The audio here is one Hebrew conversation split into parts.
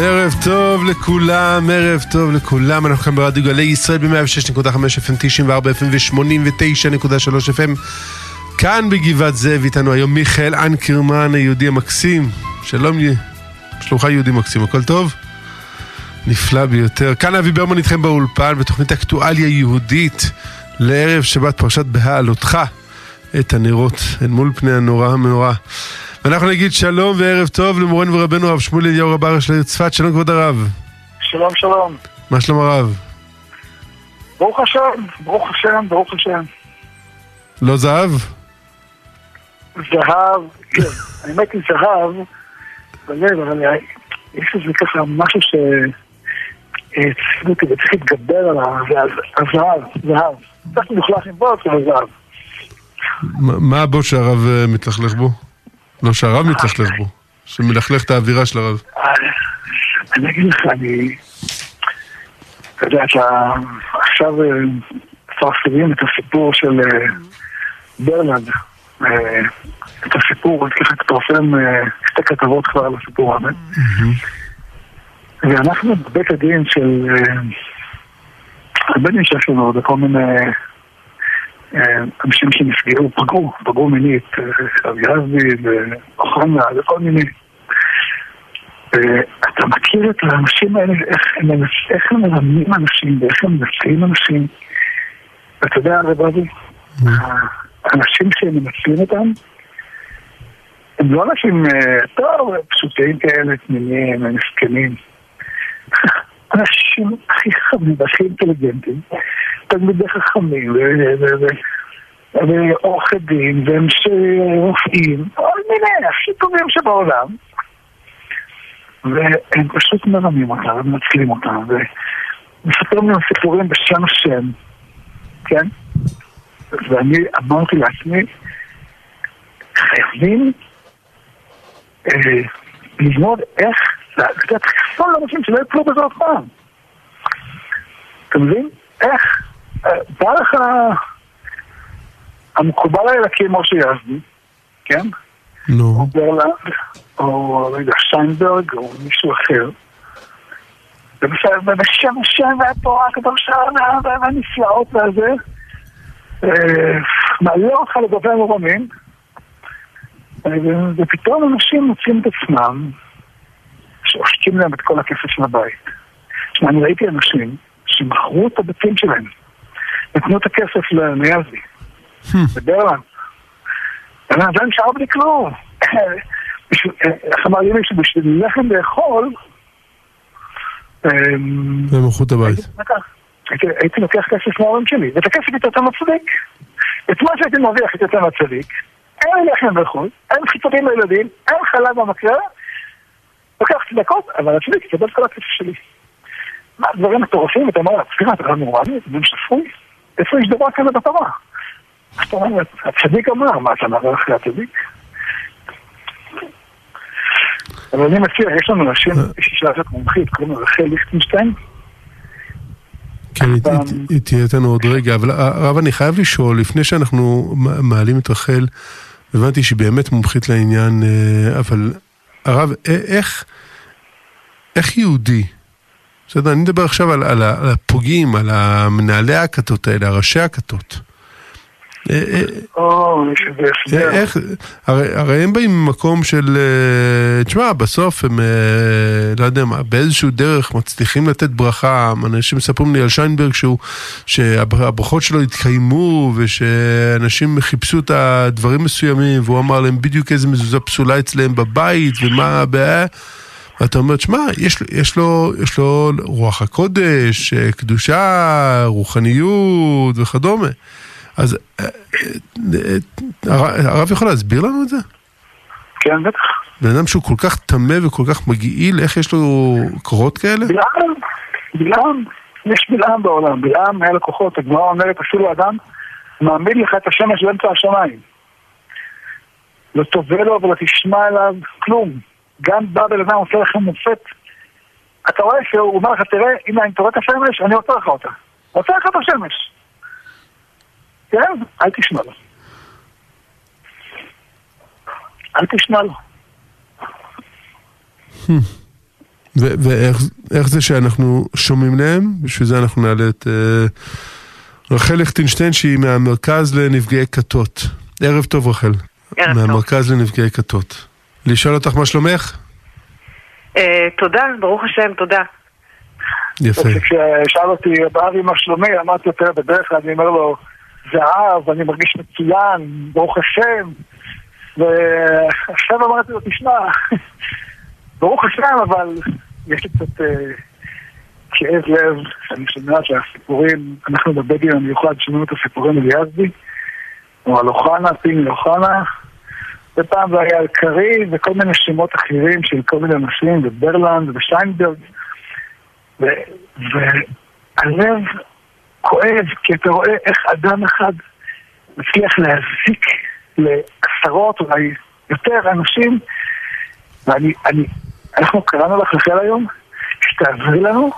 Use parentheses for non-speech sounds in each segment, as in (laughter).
ערב טוב לכולם, ערב טוב לכולם, אנחנו כאן ברדיו גלי ישראל ב-106.5 FM, 94 FM ו-89.3 FM כאן בגבעת זאב איתנו היום מיכאל אנקרמן היהודי המקסים שלום, שלומך יהודי מקסים, הכל טוב? נפלא ביותר. כאן אבי ברמן איתכם באולפן בתוכנית אקטואליה יהודית לערב שבת פרשת בהעלותך את הנרות אל מול פני הנורא המנורא. ואנחנו נגיד שלום וערב טוב למורנו ורבנו הרב שמואל אליהו רב הראש לעיר צפת, שלום כבוד הרב. שלום שלום. מה שלום הרב? ברוך השם, ברוך השם, ברוך השם. לא זהב? זהב, כן, האמת היא זהב בלב, אבל יש איזה ככה משהו ש... אותי וצריך להתגבר עליו, הזהב, זהב. צריך מלוכלך עם בוץ, אבל זהב. מה הבוץ שהרב אה, מתלכלך בו? לא שהרב מתלכלך בו, שמלכלך את האווירה של הרב. אני אגיד לך, אני... אתה יודע, אתה עכשיו מפרסמים את הסיפור של אה, ברלנד. אה, את הסיפור, ככה תפרסם שתי כתבות כבר על הסיפור הזה. ואנחנו בבית הדין של הרבה דין שיש לנו, וכל מיני אנשים שנפגעו, פגעו, פגעו מינית, אביאבי ואוחנה וכל מיני. אתה מכיר את האנשים האלה, איך הם, הם מרמים אנשים ואיך הם מנצלים אנשים. ואתה יודע, הרב אבי, האנשים שהם מנצלים אותם, הם לא אנשים, טוב, פשוטים כאלה, תמימים, מסכנים. (laughs) אנשים הכי חמים והכי אינטליגנטים, תלמידי חכמים ועורכי דין ואנשי רופאים, כל מיני הכי טובים שבעולם. והם פשוט מרמים אותם ומנצלים אותם ומספרים לנו סיפורים בשם השם, כן? ואני אמרתי לעצמי, חייבים אה, ללמוד איך קצת חסון לאנשים שלא יפלו בזה אף פעם. אתה מבין? איך? בא לך המקובל האלקי משה יזדי, כן? נו. או ברלנד, או יודע, שיינברג, או מישהו אחר. ובשם השם והתורה הקדושה והנפלאות והזה, מעלה אותך לגבי המורמים, ופתאום אנשים מוצאים את עצמם שעושקים להם את כל הכסף של הבית. תשמע, אני ראיתי אנשים שמכרו את הבתים שלהם, נתנו את הכסף ליזי, בברלנד. זה נשאר בלי כלום. איך אמר לי מישהו, בשביל לחם לאכול... הם מכרו את הבית. הייתי לוקח כסף מההורים שלי, ואת הכסף הייתי נותן לצדיק. את מה שהייתי מרוויח הייתי נותן לצדיק. אין לי לחם לאכול, אין חיתולים לילדים, אין חלב במקרה. לוקח צדקות, אבל הצדיק יקבל כל הכסף שלי. מה, דברים מטורפים, אתה אומר, סליחה, אתה לא נורמלי? אתה מבין שפוי? איפה יש דבר כזה בתורה? אתה אומר, הצדיק אמר, מה, אתה מעבר אחרי הצדיק? אבל אני מציע, יש לנו אנשים, יש אישה אחת מומחית, קוראים לה רחל ליכטנשטיין. כן, היא תהיה איתנו עוד רגע, אבל הרב, אני חייב לשאול, לפני שאנחנו מעלים את רחל, הבנתי שהיא באמת מומחית לעניין, אבל הרב, איך, איך יהודי, בסדר, אני מדבר עכשיו על, על, על הפוגעים, על המנהלי הכתות האלה, הראשי הכתות. יש איזה הסבר. איך, הרי, הרי הם באים ממקום של, תשמע, בסוף הם, לא יודע מה, באיזשהו דרך מצליחים לתת ברכה, אנשים מספרים לי על שיינברג שהוא, שהברכות שלו התקיימו ושאנשים חיפשו את הדברים מסוימים והוא אמר להם בדיוק איזה מזוזה פסולה אצלם בבית ומה הבעיה. ואתה אומר, שמע, יש, יש, לו, יש לו רוח הקודש, קדושה, רוחניות וכדומה. אז הרב יכול להסביר לנו את זה? כן, בטח. בן אדם שהוא כל כך טמא וכל כך מגעיל, איך יש לו קורות כאלה? בלעם, בלעם, יש בלעם בעולם, בלעם היה לקוחות, הגמרא אומרת אפילו אדם מעמיד לך את השמש באמצע השמיים. לא תובע לו ולא תשמע אליו כלום. גם בא בן אדם עושה לכם מופת. אתה רואה שהוא אומר לך, תראה, הנה אני תורא את השמש, אני רוצה לך אותה. רוצה לך את השמש. כן, אל תשמע לו. אל תשמע לו. (laughs) ואיך זה שאנחנו שומעים להם? בשביל זה אנחנו נעלה את uh, רחל ליכטינשטיין שהיא מהמרכז לנפגעי כתות. ערב טוב רחל. ערב מהמרכז טוב. לנפגעי כתות. לשאול אותך מה שלומך? Uh, תודה, ברוך השם, תודה. יפה. כששאל אותי אבי מה שלומי, אמרתי יותר בדרך כלל, אני אומר לו, זהב, אני מרגיש מצוין, ברוך השם. ועכשיו אמרתי לו, תשמע, ברוך השם, אבל יש לי קצת אה, כאב לב, אני שומע שהסיפורים, אנחנו בבדין המיוחד שומעים את הסיפורים על יזדי, או על אוחנה, פיני אוחנה, ופעם זה היה על קריב וכל מיני שמות אחרים של כל מיני אנשים, וברלנד ושיינברג, והלב כואב, כי אתה רואה איך אדם אחד מצליח להזיק לעשרות, אולי יותר אנשים, ואני, אני, אנחנו קראנו לך רחל היום, שתעזרי לנו,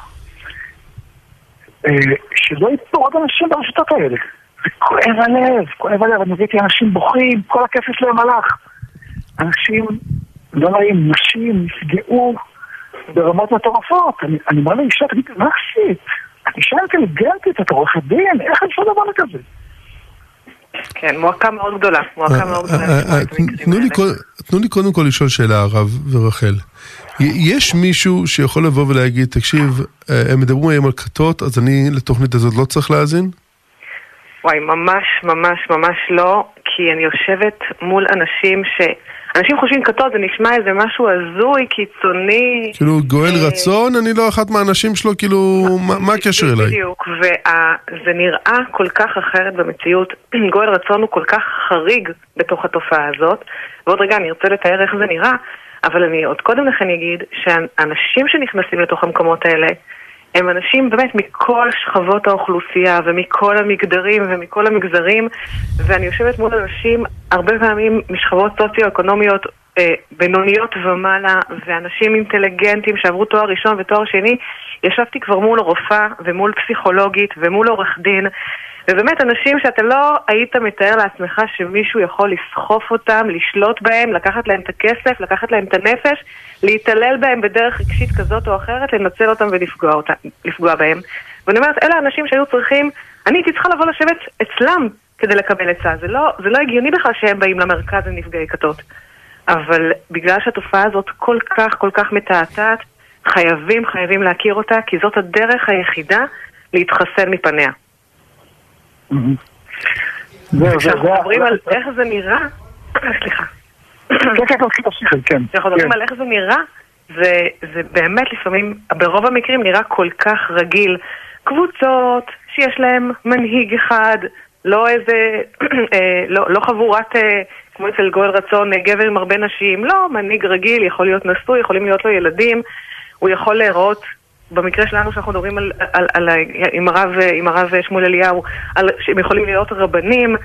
אה, שלא יתנו עוד אנשים ברשתות האלה. זה כואב הלב, כואב הלב, אני ראיתי אנשים בוכים, כל הכסף שלהם הלך. אנשים, לא נעים, נשים נפגעו ברמות מטורפות. אני, אני אומר לאישה, תגיד, מה עשית? את אישה אינטליגנטית, את עורכת דין, איך אפשר דבר כזה? כן, מועקה מאוד גדולה, מועקה אה, מאוד גדולה. אה, תנו לי קודם כל לשאול שאלה, הרב ורחל. יש מישהו שיכול לבוא ולהגיד, תקשיב, אה, הם מדברים היום על כתות, אז אני לתוכנית הזאת לא צריך להאזין? וואי, ממש ממש ממש לא, כי אני יושבת מול אנשים ש... אנשים חושבים כתות, זה נשמע איזה משהו הזוי, קיצוני. כאילו, גואל אה, רצון, אני לא אחת מהאנשים שלו, כאילו, מה הקשר אליי? בדיוק, וזה נראה כל כך אחרת במציאות. (clears throat) גואל רצון הוא כל כך חריג בתוך התופעה הזאת, ועוד רגע אני ארצה לתאר איך זה נראה, אבל אני עוד קודם לכן אגיד שאנשים שנכנסים לתוך המקומות האלה, הם אנשים באמת מכל שכבות האוכלוסייה ומכל המגדרים ומכל המגזרים ואני יושבת מול אנשים הרבה פעמים משכבות סוציו-אקונומיות אה, בינוניות ומעלה ואנשים אינטליגנטים שעברו תואר ראשון ותואר שני. ישבתי כבר מול רופאה ומול פסיכולוגית ומול עורך דין ובאמת אנשים שאתה לא היית מתאר לעצמך שמישהו יכול לסחוף אותם, לשלוט בהם, לקחת להם את הכסף, לקחת להם את הנפש, להתעלל בהם בדרך רגשית כזאת או אחרת, לנצל אותם ולפגוע אותם, בהם. ואני אומרת, אלה האנשים שהיו צריכים, אני הייתי צריכה לבוא לשבת אצלם כדי לקבל עצה. זה לא, זה לא הגיוני בכלל שהם באים למרכז לנפגעי כתות. אבל בגלל שהתופעה הזאת כל כך כל כך מתעתעת, חייבים חייבים להכיר אותה, כי זאת הדרך היחידה להתחסן מפניה. כשאנחנו מדברים על איך זה נראה, (coughs) סליחה. כן, כן, כן, (coughs) כן. כשאנחנו מדברים על איך זה נראה, זה באמת לפעמים, ברוב המקרים נראה כל כך רגיל. קבוצות שיש להם מנהיג אחד, לא איזה, (coughs) אה, לא, לא חבורת, אה, כמו אצל גואל רצון, גבר עם הרבה נשים, לא, מנהיג רגיל, יכול להיות נשוי, יכולים להיות לו ילדים, הוא יכול להיראות במקרה שלנו שאנחנו מדברים על, על, על, על, עם, הרב, עם הרב שמואל אליהו, על, שהם יכולים להיות רבנים,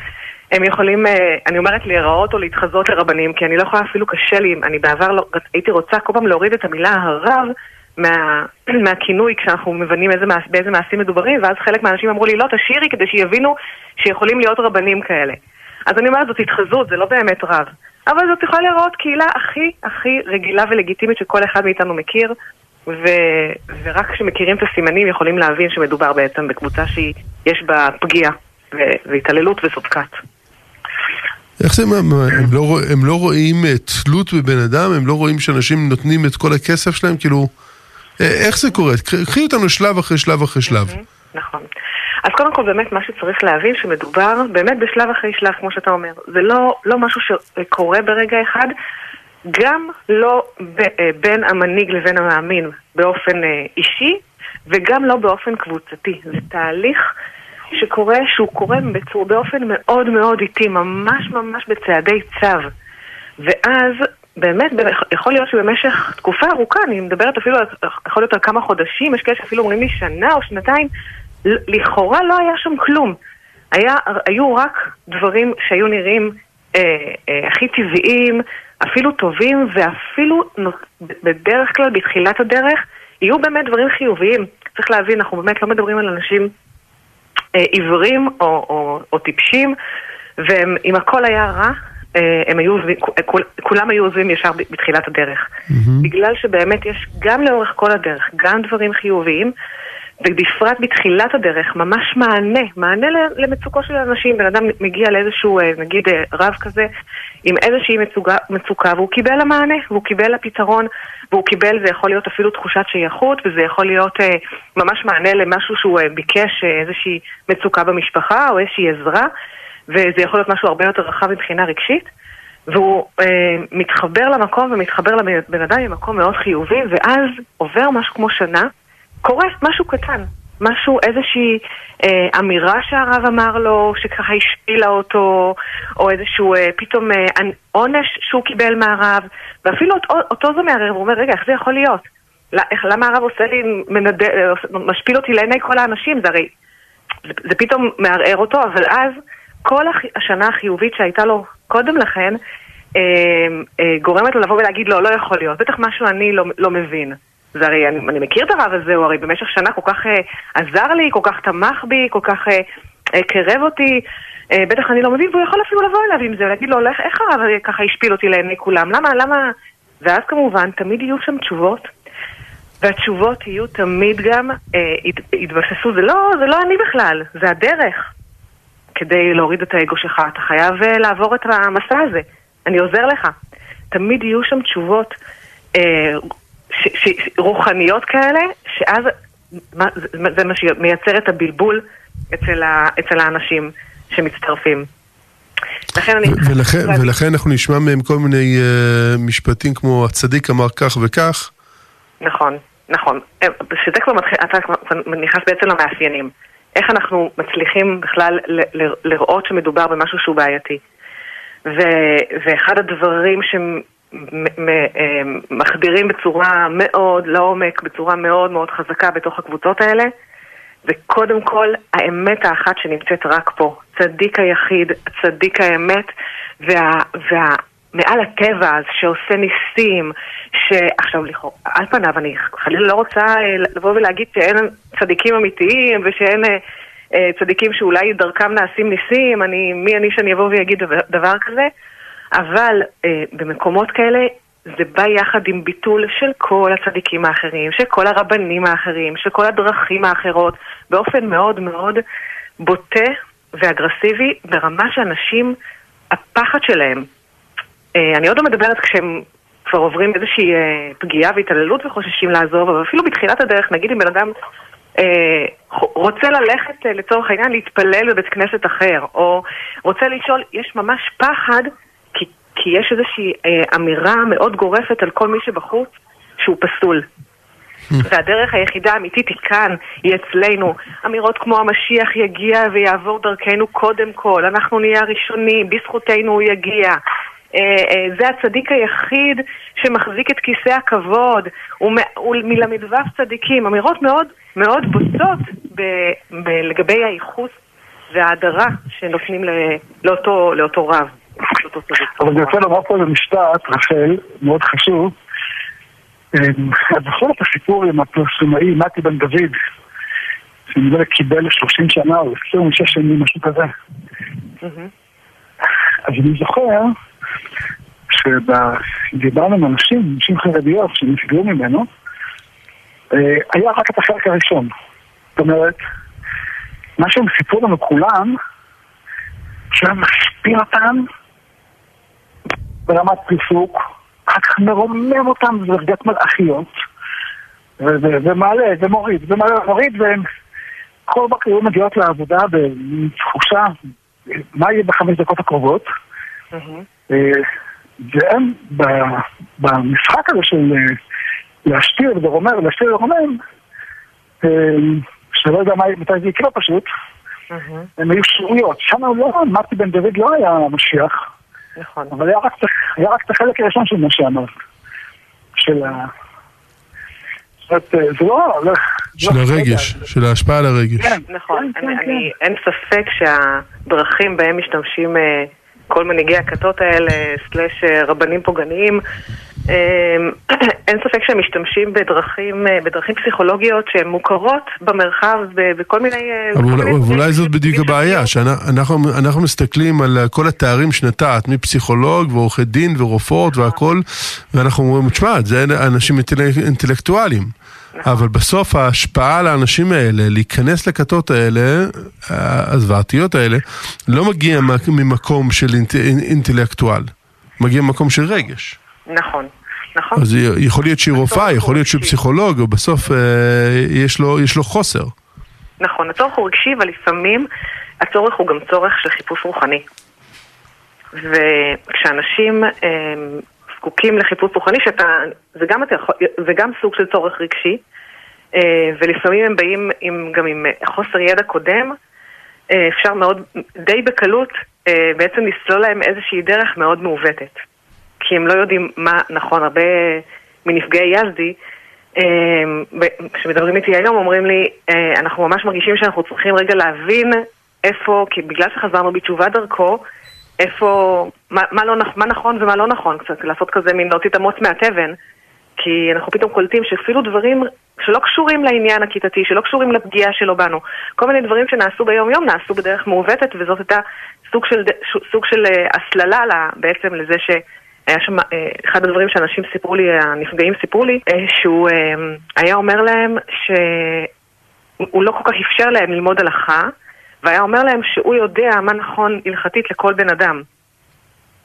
הם יכולים, אה, אני אומרת, להיראות או להתחזות לרבנים, כי אני לא יכולה אפילו קשה לי, אני בעבר לא, הייתי רוצה כל פעם להוריד את המילה הרב מה, (clears throat) מהכינוי כשאנחנו מבינים איזה, באיזה מעשים מדוברים, ואז חלק מהאנשים אמרו לי, לא, תשאירי כדי שיבינו שיכולים להיות רבנים כאלה. אז אני אומרת, זאת התחזות, זה לא באמת רב. אבל זאת יכולה להיראות קהילה הכי הכי רגילה ולגיטימית שכל אחד מאיתנו מכיר. ו, ורק כשמכירים את הסימנים יכולים להבין שמדובר בעצם בקבוצה שיש בה פגיעה והתעללות וזאת כת. איך זה, הם לא, הם לא רואים אה, תלות בבן אדם? הם לא רואים שאנשים נותנים את כל הכסף שלהם? כאילו, אה, איך זה קורה? קחי אותנו שלב אחרי שלב אחרי שלב. נכון. אז קודם כל באמת מה שצריך להבין שמדובר באמת בשלב אחרי שלב, כמו שאתה אומר. זה לא, לא משהו שקורה ברגע אחד, גם לא אה, בין המנהיג לבין המאמין באופן אה, אישי, וגם לא באופן קבוצתי. זה תהליך שקורה, שהוא קורה בצור, באופן מאוד מאוד איטי, ממש ממש בצעדי צו. ואז באמת, יכול להיות שבמשך תקופה ארוכה, אני מדברת אפילו, יכול להיות על כמה חודשים, יש כאלה שאפילו אומרים לי שנה או שנתיים, לכאורה לא היה שם כלום. היה, היו רק דברים שהיו נראים אה, אה, הכי טבעיים, אפילו טובים, ואפילו בדרך כלל, בתחילת הדרך, יהיו באמת דברים חיוביים. צריך להבין, אנחנו באמת לא מדברים על אנשים אה, עיוורים או, או, או טיפשים, ואם הכל היה רע, אה, הם היו עוזבים, כול, כולם היו עוזבים ישר בתחילת הדרך. Mm-hmm. בגלל שבאמת יש גם לאורך כל הדרך, גם דברים חיוביים, ובפרט בתחילת הדרך, ממש מענה, מענה למצוקו של אנשים. בן אדם מגיע לאיזשהו, אה, נגיד, אה, רב כזה, עם איזושהי מצוקה, מצוקה, והוא קיבל למענה, והוא קיבל לפתרון, והוא קיבל, זה יכול להיות אפילו תחושת שייכות, וזה יכול להיות אה, ממש מענה למשהו שהוא אה, ביקש, אה, איזושהי מצוקה במשפחה, או איזושהי עזרה, וזה יכול להיות משהו הרבה יותר רחב מבחינה רגשית. והוא אה, מתחבר למקום ומתחבר לבן אדם ממקום מאוד חיובי, ואז עובר משהו כמו שנה, קורה משהו קטן, משהו, איזושהי אה, אמירה שהרב אמר לו, שככה השפילה אותו, או איזשהו אה, פתאום אה, עונש שהוא קיבל מהרב, ואפילו אותו, אותו זה מערער, הוא אומר, רגע, איך זה יכול להיות? איך, למה הרב עושה לי, מנד... משפיל אותי לעיני כל האנשים? זה הרי, זה, זה פתאום מערער אותו, אבל אז כל הח... השנה החיובית שהייתה לו קודם לכן, אה, אה, גורמת לו לבוא ולהגיד, לא, לא יכול להיות, בטח משהו אני לא, לא מבין. זה הרי, אני, אני מכיר את הרב הזה, הוא הרי במשך שנה כל כך אה, עזר לי, כל כך תמך בי, כל כך אה, אה, קרב אותי, אה, בטח אני לא מבין, והוא יכול אפילו לבוא אליו עם זה, ולהגיד לו, איך, איך הרב ככה השפיל אותי לעיני כולם? למה, למה... ואז כמובן, תמיד יהיו שם תשובות, והתשובות יהיו תמיד גם, אה, יתבססו, זה לא, זה לא אני בכלל, זה הדרך. כדי להוריד את האגו שלך, אתה חייב אה, לעבור את המסע הזה. אני עוזר לך. תמיד יהיו שם תשובות אה, ש, ש, רוחניות כאלה, שאז מה, זה מה שמייצר את הבלבול אצל, ה, אצל האנשים שמצטרפים. לכן אני... ולכן, ולכן אנחנו נשמע מהם כל מיני uh, משפטים כמו הצדיק אמר כך וכך. נכון, נכון. אה, שזה כבר מתחיל, אתה כבר נכנס בעצם למאפיינים. איך אנחנו מצליחים בכלל ל, ל, לראות שמדובר במשהו שהוא בעייתי. ו, ואחד הדברים מחדירים בצורה מאוד לעומק, בצורה מאוד מאוד חזקה בתוך הקבוצות האלה, וקודם כל האמת האחת שנמצאת רק פה, צדיק היחיד, צדיק האמת, וה, וה, מעל הטבע אז שעושה ניסים, שעכשיו לכאורה, על פניו אני חלילה לא רוצה אה, לבוא ולהגיד שאין צדיקים אמיתיים ושאין אה, צדיקים שאולי דרכם נעשים ניסים, אני, מי אני שאני אבוא ואגיד דבר כזה, אבל אה, במקומות כאלה זה בא יחד עם ביטול של כל הצדיקים האחרים, של כל הרבנים האחרים, של כל הדרכים האחרות, באופן מאוד מאוד בוטה ואגרסיבי, ברמה שאנשים, הפחד שלהם, אה, אני עוד לא מדברת כשהם כבר עוברים איזושהי אה, פגיעה והתעללות וחוששים לעזוב, אבל אפילו בתחילת הדרך, נגיד אם בן אדם אה, רוצה ללכת אה, לצורך העניין להתפלל בבית כנסת אחר, או רוצה לשאול, יש ממש פחד כי יש איזושהי אה, אמירה מאוד גורפת על כל מי שבחוץ שהוא פסול. Hmm. והדרך היחידה האמיתית היא כאן, היא אצלנו. אמירות כמו המשיח יגיע ויעבור דרכנו קודם כל, אנחנו נהיה הראשונים, בזכותנו הוא יגיע. אה, אה, זה הצדיק היחיד שמחזיק את כיסא הכבוד, הוא, הוא מל"ו צדיקים, אמירות מאוד מאוד בוטות ב- ב- לגבי הייחוס וההדרה שנותנים לאותו, לאותו רב. אבל אני רוצה לומר פה במשפט, רחל, מאוד חשוב. את זוכרת את הסיפור עם הפרסומאי מתי בן דוד, שנראה לי קיבל 30 שנה או 26 שנים, משהו כזה. אז אני זוכר שדיברנו עם אנשים, נשים חרדיות שנפגעו ממנו, אה, היה רק את החלק הראשון. זאת אומרת, מה שהם סיפרו לנו כולם, שהיה משפיע אותם ברמת פיסוק, אחר כך מרומם אותם בדרגת מלאכיות, ומעלה ומוריד, ומעלה ומוריד, והם כל בוקר היו מגיעות לעבודה בתחושה מה יהיה בחמש דקות הקרובות. אה, והם במשחק הזה של אה, להשתיר ולרומם ולהשתיר ולרומם, אה, שלא יודע מתי זה יקרה פשוט, הם היו שבויות. שם לא, מתי בן דוד לא היה משיח. נכון. אבל היה רק, היה רק את החלק הראשון של מה שאמרת. של ה... אה, זה לא... לא של הרגש, של ההשפעה על הרגש. כן, נכון. כן, כן, אין ספק שהדרכים בהם משתמשים אה, כל מנהיגי הכתות האלה, סלאש אה, רבנים פוגעניים, (clears throat) אין ספק שהם משתמשים בדרכים, אה, בדרכים פסיכולוגיות שהן מוכרות במרחב בכל מיני... אה, אבל אולי, אולי זאת בדיוק הבעיה, שאנחנו מסתכלים על כל התארים שנתת, מפסיכולוג ועורכי דין ורופאות והכל, ואנחנו אומרים, תשמע, זה אנשים אינטלקטואלים. נכון. אבל בסוף ההשפעה על האנשים האלה, להיכנס לכתות האלה, הזוועתיות האלה, לא מגיע ממקום של אינטלקטואל, מגיע ממקום של רגש. נכון. נכון. אז יכול להיות שהיא רופאה, יכול להיות שהוא פסיכולוג, ובסוף אה, יש, לו, יש לו חוסר. נכון, הצורך הוא רגשי, אבל לפעמים הצורך הוא גם צורך של חיפוש רוחני. וכשאנשים אה, זקוקים לחיפוש רוחני, שאתה, זה, גם, זה גם סוג של צורך רגשי, אה, ולפעמים הם באים עם, גם עם חוסר ידע קודם, אה, אפשר מאוד, די בקלות, אה, בעצם לסלול להם איזושהי דרך מאוד מעוותת. כי הם לא יודעים מה נכון. הרבה מנפגעי יזדי, כשמדברים איתי היום, אומרים לי, אנחנו ממש מרגישים שאנחנו צריכים רגע להבין איפה, כי בגלל שחזרנו בתשובה דרכו, איפה, מה, מה, לא, מה נכון ומה לא נכון, קצת לעשות כזה מין להוציא את המוץ מהתבן, כי אנחנו פתאום קולטים שאפילו דברים שלא קשורים לעניין הכיתתי, שלא קשורים לפגיעה שלו בנו, כל מיני דברים שנעשו ביום-יום נעשו בדרך מעוותת, וזאת הייתה סוג של, סוג של uh, הסללה לה, בעצם לזה שהיה שם, uh, אחד הדברים שאנשים סיפרו לי, הנפגעים סיפרו לי, uh, שהוא uh, היה אומר להם שהוא לא כל כך אפשר להם ללמוד הלכה, והיה אומר להם שהוא יודע מה נכון הלכתית לכל בן אדם.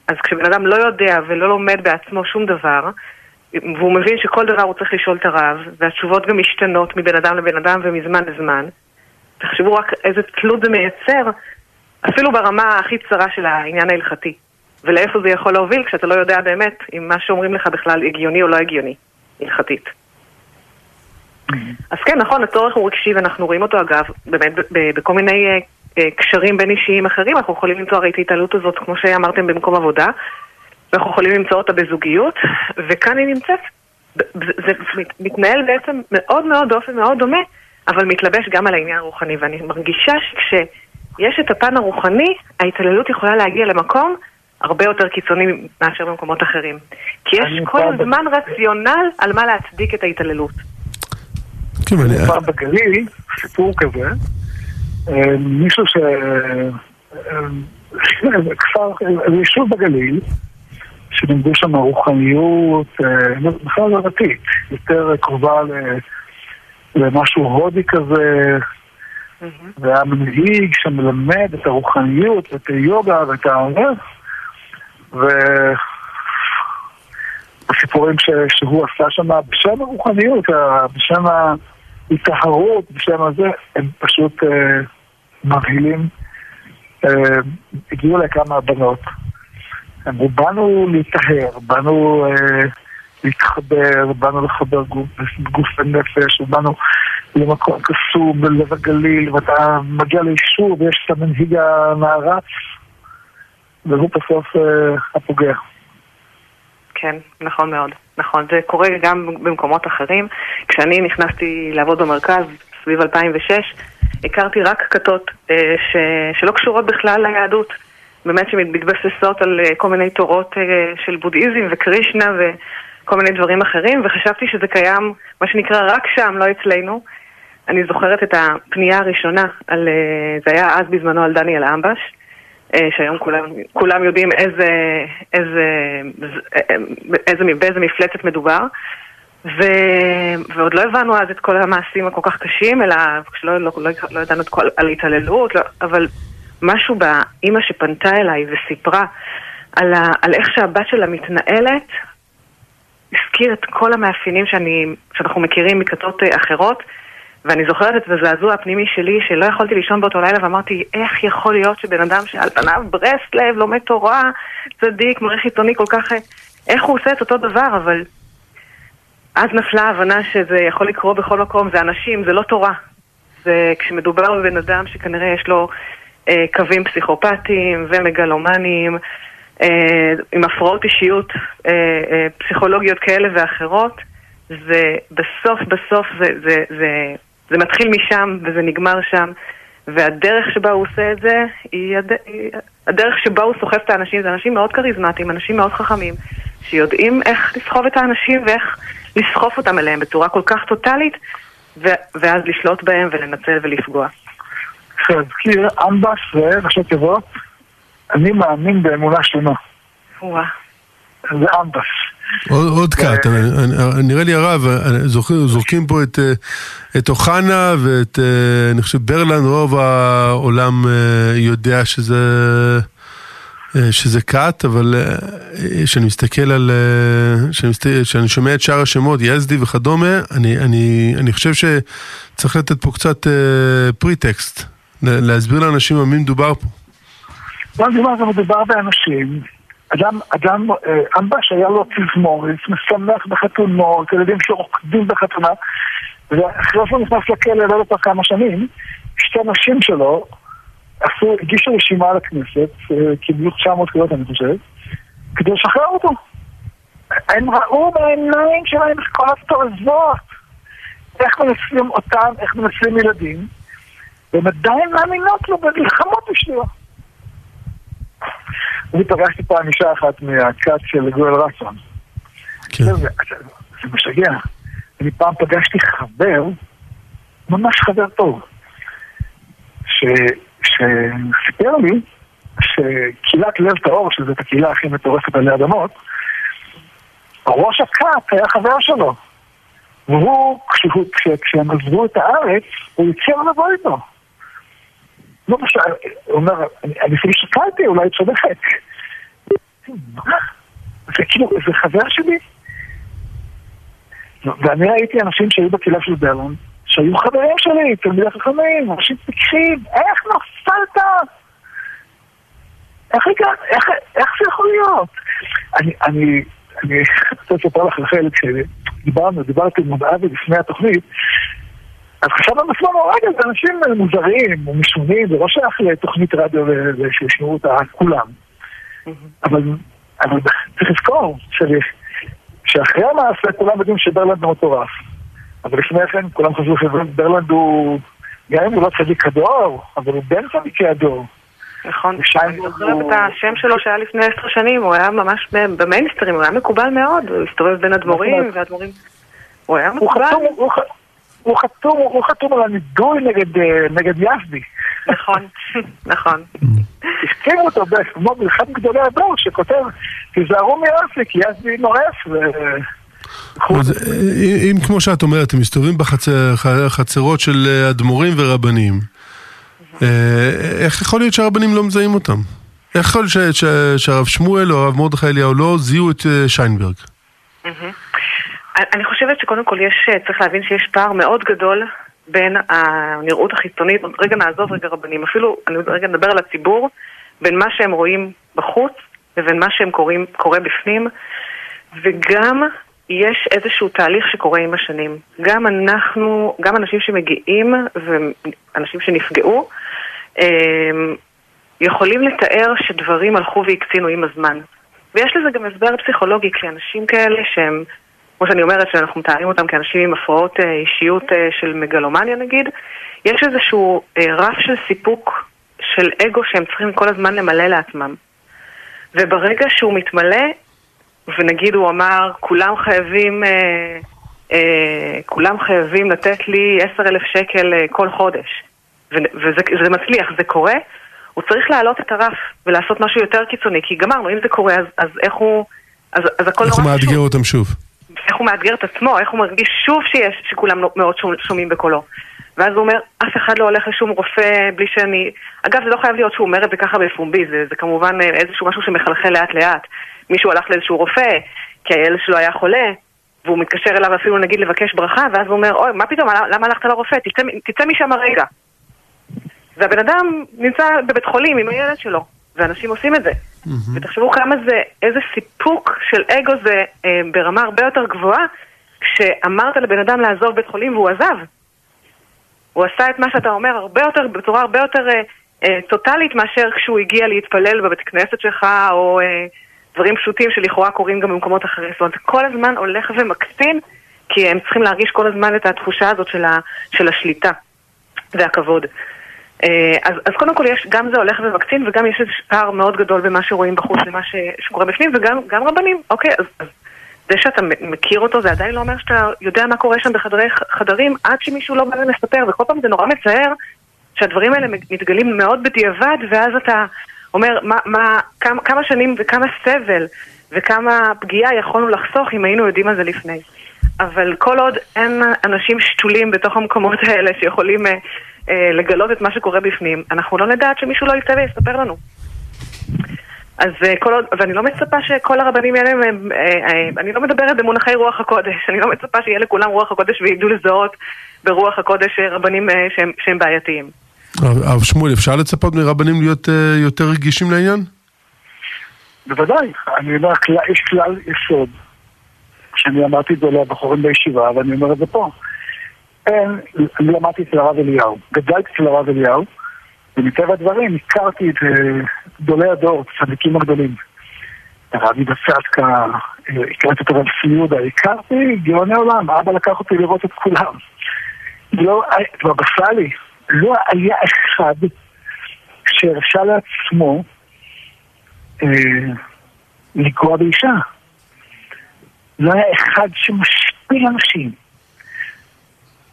אז כשבן אדם לא יודע ולא לומד בעצמו שום דבר, והוא מבין שכל דבר הוא צריך לשאול את הרב, והתשובות גם משתנות מבין אדם לבין אדם ומזמן לזמן, תחשבו רק איזה תלות זה מייצר, אפילו ברמה הכי צרה של העניין ההלכתי. ולאיפה זה יכול להוביל כשאתה לא יודע באמת אם מה שאומרים לך בכלל הגיוני או לא הגיוני, הלכתית. Mm-hmm. אז כן, נכון, הצורך הוא רגשי ואנחנו רואים אותו אגב, באמת בכל מיני אה, אה, קשרים בין אישיים אחרים, אנחנו יכולים למצוא הרי את ההתעלות הזאת, כמו שאמרתם, במקום עבודה, ואנחנו יכולים למצוא אותה בזוגיות, וכאן היא נמצאת. זה מתנהל בעצם מאוד מאוד באופן מאוד דומה, אבל מתלבש גם על העניין הרוחני, ואני מרגישה שכשיש את הפן הרוחני, ההתעללות יכולה להגיע למקום הרבה יותר קיצוני מאשר במקומות אחרים. כי יש כל הזמן רציונל על מה להצדיק את ההתעללות. כן, אני... פעם בגליל, סיפור כזה, אה, מישהו ש... אה, כפר, יישוב בגליל, שלימדו שם רוחניות, אה, בכלל לא דתית, יותר קרובה למשהו הודי כזה, והיה מנהיג שמלמד את הרוחניות, את היוגה ואת ה... והסיפורים שהוא עשה שם בשם הרוחניות, בשם ההיטהרות, בשם הזה, הם פשוט אה, מבהילים. אה, הגיעו לכמה בנות. אמרו, באנו להיטהר, באנו אה, להתחבר, באנו לחבר גוף, גוף ונפש, ובאנו למקום קסום בלב הגליל, ואתה מגיע ליישוב ויש את המנהיג הנערץ, והוא בסוף אה, הפוגע. כן, נכון מאוד. נכון, זה קורה גם במקומות אחרים. כשאני נכנסתי לעבוד במרכז, סביב 2006, הכרתי רק כתות אה, ש... שלא קשורות בכלל ליהדות. באמת שמתבססות על אה, כל מיני תורות אה, של בודהיזם וקרישנה וכל מיני דברים אחרים, וחשבתי שזה קיים, מה שנקרא, רק שם, לא אצלנו. אני זוכרת את הפנייה הראשונה, על, זה היה אז בזמנו על דניאל אמבש, שהיום כולם, כולם יודעים איזה, איזה, איזה, באיזה מפלצת מדובר. ו... ועוד לא הבנו אז את כל המעשים הכל כך קשים, אלא כשלא לא, לא, לא ידענו את כל, על התעללות, לא, אבל משהו באימא שפנתה אליי וסיפרה על, ה, על איך שהבת שלה מתנהלת, הזכיר את כל המאפיינים שאני, שאנחנו מכירים מכתות אה, אחרות, ואני זוכרת את הזעזוע הפנימי שלי, שלא יכולתי לישון באותו לילה, ואמרתי, איך יכול להיות שבן אדם שעל פניו ברסלב, לומד תורה, צדיק, מערכת עיתוני כל כך... איך הוא עושה את אותו דבר, אבל אז נפלה ההבנה שזה יכול לקרות בכל מקום, זה אנשים, זה לא תורה. זה כשמדובר בבן אדם שכנראה יש לו אה, קווים פסיכופטיים ומגלומניים, אה, עם הפרעות אישיות אה, אה, פסיכולוגיות כאלה ואחרות, זה בסוף בסוף זה, זה, זה, זה מתחיל משם וזה נגמר שם, והדרך שבה הוא עושה את זה היא הד... הדרך שבה הוא סוחף את האנשים, זה אנשים מאוד כריזמטיים, אנשים מאוד חכמים, שיודעים איך לסחוב את האנשים ואיך לסחוף אותם אליהם בצורה כל כך טוטאלית, ו- ואז לשלוט בהם ולנצל ולפגוע. להזכיר, אמבס זה ראשי תיבות, אני מאמין באמונה שלמה. וואה. זה אמבס. עוד, עוד קאט, אה, נראה לי הרב, זורקים, פה את, אה, את אוחנה ואת, אה, אני חושב, ברלנד, רוב העולם אה, יודע שזה, שזה קאט, אבל כשאני מסתכל על, כשאני שומע את שאר השמות, יזדי וכדומה, אני, אני, אני חושב שצריך לתת פה קצת פריטקסט, להסביר לאנשים על מי מדובר פה. לא מדובר, מדובר באנשים. אדם, אדם, אה, אמבש היה לו תזמורת, משמח בחתונות, ילדים שרוקדים בחתונה, ואחרי שהוא נכנס לכלא, לא כבר כמה שנים, שתי נשים שלו עשו, הגישו רשימה לכנסת, אה, קיבלו 900 קריאות אני חושב, כדי לשחרר אותו. הם ראו בעיניים שלהם את כל התועזות, איך מנצלים אותם, איך מנצלים ילדים, והם עדיין מאמינות לו במלחמות בשבילו. אני פגשתי פעם אישה אחת מהכת של גואל רצון. כן. זה, משגע. אני פעם פגשתי חבר, ממש חבר טוב, ש, שסיפר לי שקהילת לב טהור, שזאת הקהילה הכי מטורפת עלי אדמות, ראש הכת היה חבר שלו. והוא, כשהוא, כש, כשהם עזבו את הארץ, הוא הציע לבוא איתו. לא משנה, הוא אומר, אני אפילו שקלתי, אולי צודק. מה? זה כאילו, זה חבר שלי? ואני ראיתי אנשים שהיו בקהילה של ברלון, שהיו חברים שלי, תלמידי חכמים, אנשים פיקחים, איך נפלת? איך הגעת? איך, זה יכול להיות? אני, אני, (laughs) אני רוצה לספר לך רחל, כשדיברנו, דיברתי עם אבי לפני התוכנית, אז חשבנו לעצמנו, רגע, זה אנשים מוזרים, משונים, זה לא שייך לתוכנית רדיו שישמעו אותה כולם. אבל, אבל צריך לזכור שאחרי המעשה כולם יודעים שברלנד מטורף. אבל לפני כן כולם חשבו שברלנד הוא, גם אם הוא לא צדיק הדור, אבל הוא בן צדיקי הדור. נכון, אני זוכרת את השם שלו שהיה לפני עשר שנים, הוא היה ממש במיינסטרים, הוא היה מקובל מאוד, הוא הסתובב בין אדמו"רים והאדמו"רים... הוא היה מקובל. הוא חתום, הוא חתום על הנידוי נגד, נגד יזדי. נכון, (laughs) נכון. הסכימו אותו כמו באחד מגדולי הדור שכותב, תיזהרו מיוסי כי יזדי נורף. ו... אז, אם כמו שאת אומרת, הם מסתובבים בחצרות של אדמו"רים ורבנים, איך יכול להיות שהרבנים לא מזהים אותם? איך יכול להיות שהרב שמואל או הרב מרדכי אליהו לא זיהו את שיינברג? אני חושבת שקודם כל יש, צריך להבין שיש פער מאוד גדול בין הנראות החיצונית, רגע נעזוב רגע רבנים, אפילו, אני רגע נדבר על הציבור, בין מה שהם רואים בחוץ לבין מה שהם קוראים, קורה בפנים, וגם יש איזשהו תהליך שקורה עם השנים. גם אנחנו, גם אנשים שמגיעים ואנשים שנפגעו, יכולים לתאר שדברים הלכו והקצינו עם הזמן. ויש לזה גם הסבר פסיכולוגי, כי אנשים כאלה שהם כמו שאני אומרת, שאנחנו מתארים אותם כאנשים עם הפרעות אישיות של מגלומניה נגיד, יש איזשהו רף של סיפוק של אגו שהם צריכים כל הזמן למלא לעצמם. וברגע שהוא מתמלא, ונגיד הוא אמר, כולם חייבים, אה, אה, כולם חייבים לתת לי עשר אלף שקל אה, כל חודש, וזה, וזה מצליח, זה קורה, הוא צריך להעלות את הרף ולעשות משהו יותר קיצוני, כי גמרנו, אם זה קורה, אז, אז איך הוא... אז, אז הכל איך הוא מאתגר אותם שוב? איך הוא מאתגר את עצמו, איך הוא מרגיש שוב שיש, שכולם מאוד שומעים בקולו. ואז הוא אומר, אף אחד לא הולך לשום רופא בלי שאני... אגב, זה לא חייב להיות שהוא אומר את זה ככה בפומבי, זה, זה כמובן איזשהו משהו שמחלחל לאט לאט. מישהו הלך לאיזשהו רופא, כי הילד שלו היה חולה, והוא מתקשר אליו אפילו נגיד לבקש ברכה, ואז הוא אומר, אוי, מה פתאום, למה הלכת לרופא? תצא, תצא משם הרגע. והבן אדם נמצא בבית חולים עם הילד שלו, ואנשים עושים את זה. Mm-hmm. ותחשבו כמה זה, איזה סיפוק של אגו זה אה, ברמה הרבה יותר גבוהה, כשאמרת לבן אדם לעזוב בית חולים והוא עזב. הוא עשה את מה שאתה אומר הרבה יותר, בצורה הרבה יותר אה, אה, טוטאלית מאשר כשהוא הגיע להתפלל בבית כנסת שלך, או אה, דברים פשוטים שלכאורה קורים גם במקומות אחרים. זאת אומרת, כל הזמן הולך ומקטין, כי הם צריכים להרגיש כל הזמן את התחושה הזאת של, ה, של השליטה והכבוד. אה, אז, אז קודם כל יש, גם זה הולך ומקצין וגם יש איזה פער מאוד גדול במה שרואים בחוץ למה ש, שקורה בפנים וגם רבנים, אוקיי, אז, אז זה שאתה מכיר אותו זה עדיין לא אומר שאתה יודע מה קורה שם בחדרי חדרים עד שמישהו לא בא ומספר וכל פעם זה נורא מצער שהדברים האלה מתגלים מאוד בדיעבד ואז אתה אומר מה, מה, כמה, כמה שנים וכמה סבל וכמה פגיעה יכולנו לחסוך אם היינו יודעים על זה לפני. אבל כל עוד אין אנשים שתולים בתוך המקומות האלה שיכולים אה, לגלות את מה שקורה בפנים, אנחנו לא נדע עד שמישהו לא יצא ויספר לנו. אז אה, כל עוד, ואני לא מצפה שכל הרבנים האלה, הם, אה, אה, אני לא מדברת במונחי רוח הקודש, (laughs) אני לא מצפה שיהיה לכולם רוח הקודש וידעו לזהות ברוח הקודש רבנים שהם, שהם בעייתיים. הרב שמואל, אפשר לצפות מרבנים להיות יותר רגישים לעניין? בוודאי, אני אומר, יש כלל יסוד, שאני אמרתי את זה לבחורים בישיבה, ואני אומר את זה פה. למדתי אצל הרב אליהו, גדלתי אצל הרב אליהו, ומטבע הדברים הכרתי את גדולי הדור, צדיקים הגדולים. הרב יהודה סטקה, הכרתי את הרב סיודה, הכרתי גאוני עולם, אבא לקח אותי לראות את כולם. לא, בבא סאלי, לא היה אחד שהרשה לעצמו אה, באישה. לא היה אחד שמשפיל אנשים.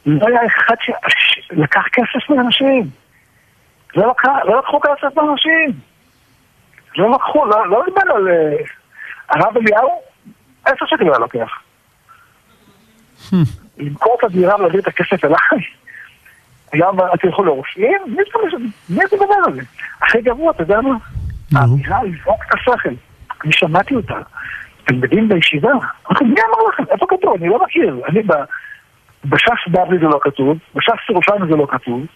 לא היה אחד שלקח כסף מאנשים. לא, לקח, לא לקחו כסף מאנשים. לא לקחו, לא, לא דיברנו על אה, הרב אליהו, עשר שקל היה לוקח. למכור את הדירה ולהביא את הכסף אליי. היה אומר, אתם יכולים לרופאים? מי אתה מדבר על זה? הכי גרוע, אתה יודע מה? האמירה לזרוק את השכל. אני שמעתי אותה. תלמידים בישיבה, מי אמר לכם? איפה כתוב? אני לא מכיר. אני בש"ס בבלי זה לא כתוב, בש"ס ירושלים זה לא כתוב,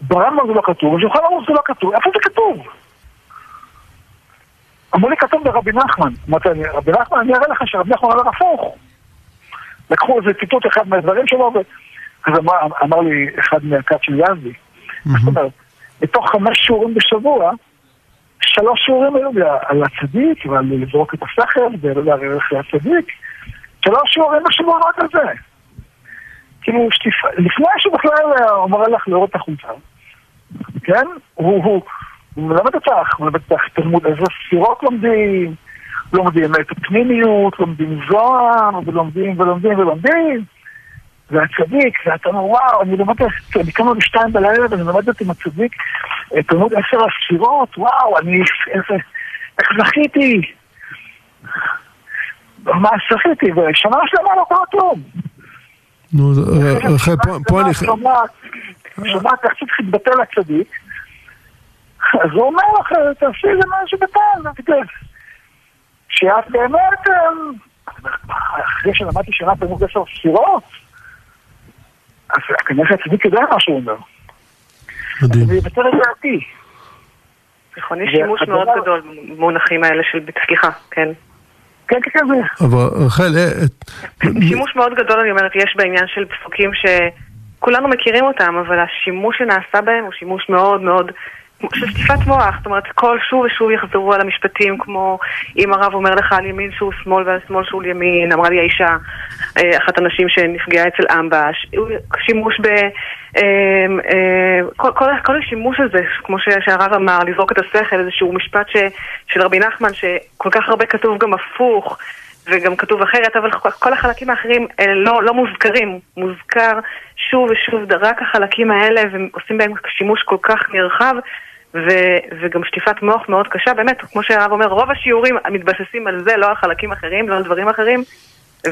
ברמב"ם זה לא כתוב, בשולחן ערוך זה לא כתוב. איפה זה כתוב? אמרו לי כתוב ברבי נחמן. אמרתי, רבי נחמן, אני אראה לך שרבי נחמן אומר הפוך. לקחו איזה ציטוט אחד מהדברים שלו, אז אמר, אמר לי אחד מהכת של יזדי, זאת אומרת, מתוך חמש שיעורים בשבוע, שלוש שיעורים היו על הצדיק ועל לזרוק את השכל ולערער אחרי הצדיק, שלוש שיעורים בשבוע רק על זה. כאילו, לפני שהוא בכלל אומר לך לראות את החולצה, כן? הוא, הוא, הוא מלמד אותך, הוא מלמד אותך תלמוד איזה ספירות לומדים, לומדים את הפנימיות, לומדים זוהר, ולומדים ולומדים ולומדים. והצדיק, ואתה אומר, וואו, אני לומד, אני קם בשתיים בלילה ואני לומד את עם הצדיק, תלמוד עשר הספירות, וואו, אני, איזה, איך זכיתי. מה זכיתי, ושנה שלמה לא קרה כלום. נו, רחל, פה אני... שומעת איך צריך להתבטא לצדיק, אז הוא אומר לך, תעשי איזה משהו וכתב. שאת באמת, אחרי שלמדתי שנה תלמוד עשר ספירות, אז כנראה שהצדיק יודע מה שהוא אומר. מדהים. זה יבטל את דעתי. נכון, יש שימוש מאוד גדול במונחים האלה של, סליחה, כן. כן, כן, כן. אבל רחל... אה, שימוש מאוד גדול, אני אומרת, יש בעניין של פסוקים שכולנו מכירים אותם, אבל השימוש שנעשה בהם הוא שימוש מאוד מאוד... של שטיפת מוח, זאת אומרת, כל שוב ושוב יחזרו על המשפטים כמו אם הרב אומר לך על ימין שהוא שמאל ועל שמאל שהוא ימין, אמרה לי האישה, אה, אחת הנשים שנפגעה אצל אמבש, שימוש ב... אמ, אה, כל, כל, כל השימוש הזה, כמו שהרב אמר, לזרוק את השכל, איזשהו משפט ש, של רבי נחמן, שכל כך הרבה כתוב גם הפוך, וגם כתוב אחרת, אבל כל החלקים האחרים לא, לא מוזכרים. מוזכר שוב ושוב רק החלקים האלה, ועושים בהם שימוש כל כך נרחב, ו, וגם שטיפת מוח מאוד קשה. באמת, כמו שהרב אומר, רוב השיעורים מתבססים על זה, לא על חלקים אחרים, לא על דברים אחרים. ו-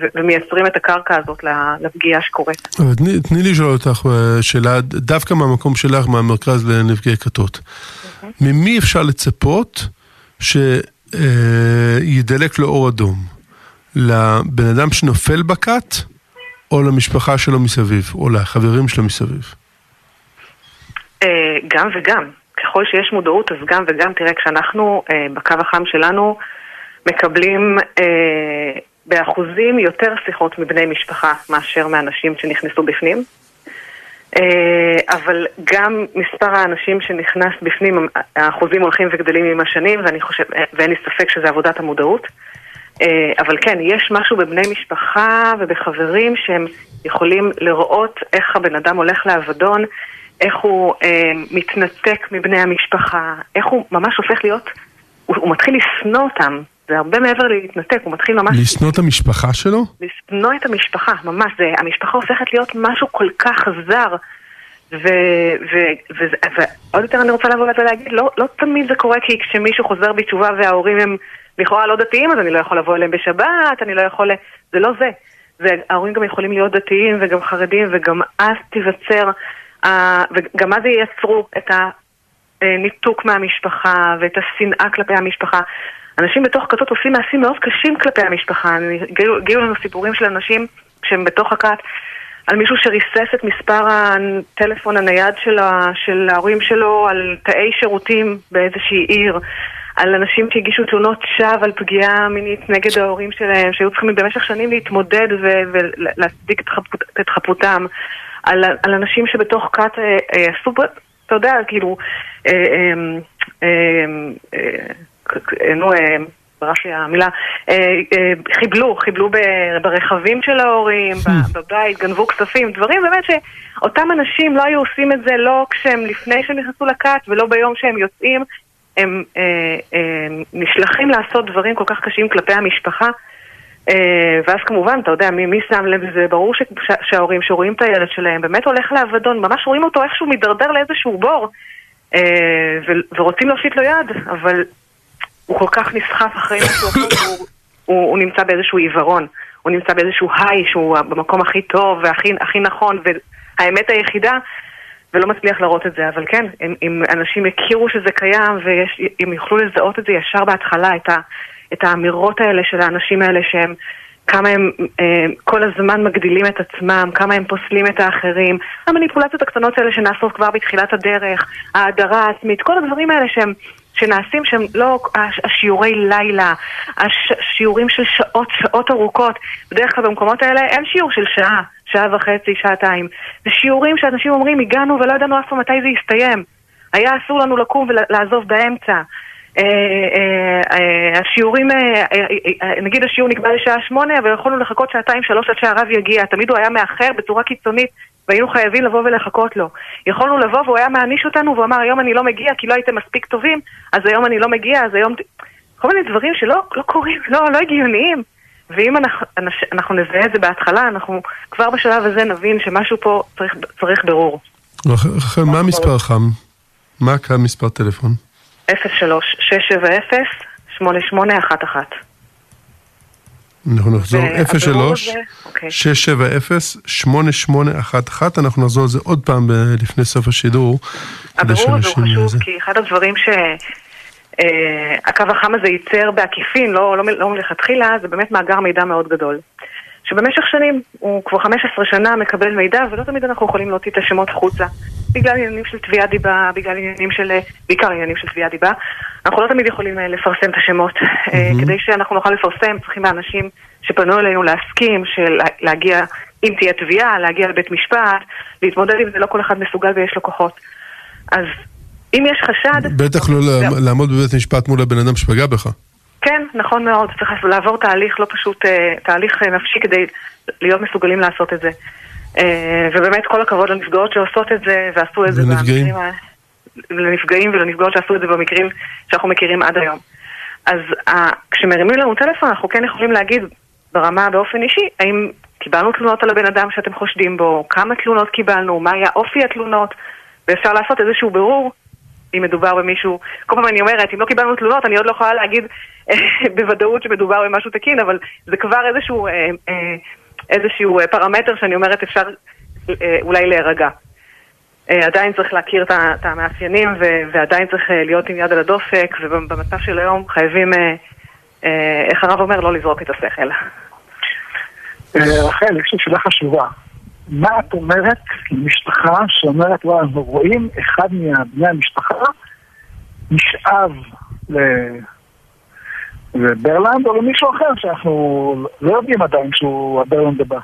ו- ומייצרים את הקרקע הזאת לפגיעה שקורית. תני, תני לי לשאול אותך אה, שאלה, דווקא מהמקום שלך, מהמרכז לנפגעי כתות. ממי אפשר לצפות שידלק לו אור אדום? לבן אדם שנופל בכת, או למשפחה שלו מסביב, או לחברים שלו מסביב? אה, גם וגם. ככל שיש מודעות, אז גם וגם. תראה, כשאנחנו בקו החם שלנו מקבלים באחוזים יותר שיחות מבני משפחה מאשר מאנשים שנכנסו בפנים. אה, אבל גם מספר האנשים שנכנס בפנים, האחוזים הולכים וגדלים עם השנים, ואני חושב, ואין לי ספק שזה עבודת המודעות. אה, אבל כן, יש משהו בבני משפחה ובחברים שהם יכולים לראות איך הבן אדם הולך לאבדון, איך הוא אה, מתנתק מבני המשפחה, איך הוא ממש הופך להיות, הוא, הוא מתחיל לשנוא אותם. זה הרבה מעבר להתנתק, הוא מתחיל ממש... לשנוא את המשפחה שלו? לשנוא את המשפחה, ממש. זה, המשפחה הופכת להיות משהו כל כך זר. ועוד יותר אני רוצה לבוא ולהגיד, לא, לא תמיד זה קורה כי כשמישהו חוזר בתשובה וההורים הם לכאורה לא דתיים, אז אני לא יכול לבוא אליהם בשבת, אני לא יכול... זה לא זה. וההורים גם יכולים להיות דתיים וגם חרדים, וגם אז תיווצר, וגם אז ייצרו את הניתוק מהמשפחה ואת השנאה כלפי המשפחה. אנשים בתוך כתות עושים מעשים מאוד קשים כלפי המשפחה. הגיעו לנו סיפורים של אנשים שהם בתוך הכת. על מישהו שריסס את מספר הטלפון הנייד של, של ההורים שלו על תאי שירותים באיזושהי עיר, על אנשים שהגישו תלונות שווא על פגיעה מינית נגד ההורים שלהם, שהיו צריכים במשך שנים להתמודד ולהצדיק את, חפות, את חפותם, על, על אנשים שבתוך כת אה, אה, עשו, אתה יודע, כאילו, אה, נו, ברח לי המילה, חיבלו, חיבלו ברכבים של ההורים, hmm. בבית, גנבו כספים, דברים באמת שאותם אנשים לא היו עושים את זה לא כשהם לפני שהם נכנסו לכת ולא ביום שהם יוצאים, הם אה, אה, נשלחים לעשות דברים כל כך קשים כלפי המשפחה. אה, ואז כמובן, אתה יודע, מי, מי שם לב לזה? ברור ש, ש, שההורים שרואים את הילד שלהם באמת הולך לאבדון, ממש רואים אותו איכשהו מידרדר לאיזשהו בור אה, ו, ורוצים להושיט לו יד, אבל הוא כל כך נסחף אחרי משהו (coughs) אחר, הוא, הוא, הוא נמצא באיזשהו עיוורון, הוא נמצא באיזשהו היי שהוא במקום הכי טוב והכי נכון, והאמת היחידה, ולא מצליח להראות את זה, אבל כן, אם, אם אנשים יכירו שזה קיים והם יוכלו לזהות את זה ישר בהתחלה, את, ה, את האמירות האלה של האנשים האלה שהם... כמה הם אה, כל הזמן מגדילים את עצמם, כמה הם פוסלים את האחרים, המניפולציות הקטנות האלה שנעשות כבר בתחילת הדרך, ההדרה העצמית, כל הדברים האלה שהם שנעשים שהם לא השיעורי לילה, השיעורים של שעות, שעות ארוכות. בדרך כלל במקומות האלה אין שיעור של שעה, שעה וחצי, שעתיים. זה שיעורים שאנשים אומרים, הגענו ולא ידענו אף פעם מתי זה יסתיים. היה אסור לנו לקום ולעזוב באמצע. אה, אה, אה, השיעורים, נגיד השיעור נקבע לשעה שמונה, אבל יכולנו לחכות שעתיים שלוש עד שהרב יגיע. תמיד הוא היה מאחר בצורה קיצונית. והיינו חייבים לבוא ולחכות לו. יכולנו לבוא והוא היה מעניש אותנו והוא אמר היום אני לא מגיע כי לא הייתם מספיק טובים, אז היום אני לא מגיע, אז היום... כל מיני דברים שלא לא קורים, לא, לא הגיוניים. ואם אנחנו, אנחנו נזהה את זה בהתחלה, אנחנו כבר בשלב הזה נבין שמשהו פה צריך, צריך ברור. רחל, מה המספר חם? מה המספר טלפון? 03 670 8811 אנחנו נחזור 03 670 8811 אנחנו נחזור על זה עוד פעם לפני סוף השידור. הבירור הזה הוא חשוב כי אחד הדברים. אה, הקו החם הזה ייצר בעקיפין, לא, לא, לא מלכתחילה, זה באמת מאגר מידע מאוד גדול. שבמשך שנים, הוא כבר 15 שנה מקבל מידע, ולא תמיד אנחנו יכולים להוציא את השמות החוצה. בגלל עניינים של תביעת דיבה, בגלל עניינים של, בעיקר עניינים של תביעת דיבה. אנחנו לא תמיד יכולים אה, לפרסם את השמות. Mm-hmm. כדי שאנחנו נוכל לפרסם, צריכים האנשים שפנו אלינו להסכים, של להגיע, אם תהיה תביעה, להגיע לבית משפט, להתמודד עם זה, לא כל אחד מסוגל ויש לו כוחות. אז אם יש חשד... בטח לא לעמוד בבית משפט מול הבן אדם שפגע בך. כן, נכון מאוד, צריך לעבור תהליך לא פשוט, אה, תהליך אה, נפשי כדי להיות מסוגלים לעשות את זה. אה, ובאמת כל הכבוד לנפגעות שעושות את זה ועשו את זה לנפגעים. לנפגעים ולנפגעות שעשו את זה במקרים שאנחנו מכירים עד היום. אז כשמרימים לנו טלפון אנחנו כן יכולים להגיד ברמה באופן אישי, האם קיבלנו תלונות על הבן אדם שאתם חושדים בו, כמה תלונות קיבלנו, מה היה אופי התלונות, ואפשר לעשות איזשהו בירור אם מדובר במישהו, כל פעם אני אומרת, אם לא קיבלנו תלונות, אני עוד לא יכולה להגיד אה, (laughs) בוודאות שמדובר במשהו תקין, אבל זה כבר איזשהו, אה, אה, איזשהו פרמטר שאני אומרת אפשר אולי להירגע. עדיין צריך להכיר את המאפיינים ועדיין צריך להיות עם יד על הדופק, ובמצב של היום חייבים, איך הרב אומר, לא לזרוק את השכל. רחל, יש לי שאלה חשובה. מה את אומרת למשפחה שאומרת, וואי, אנחנו רואים אחד מבני המשפחה נשאב לברלנד או למישהו אחר שאנחנו לא יודעים עדיין שהוא הברלנד הבא.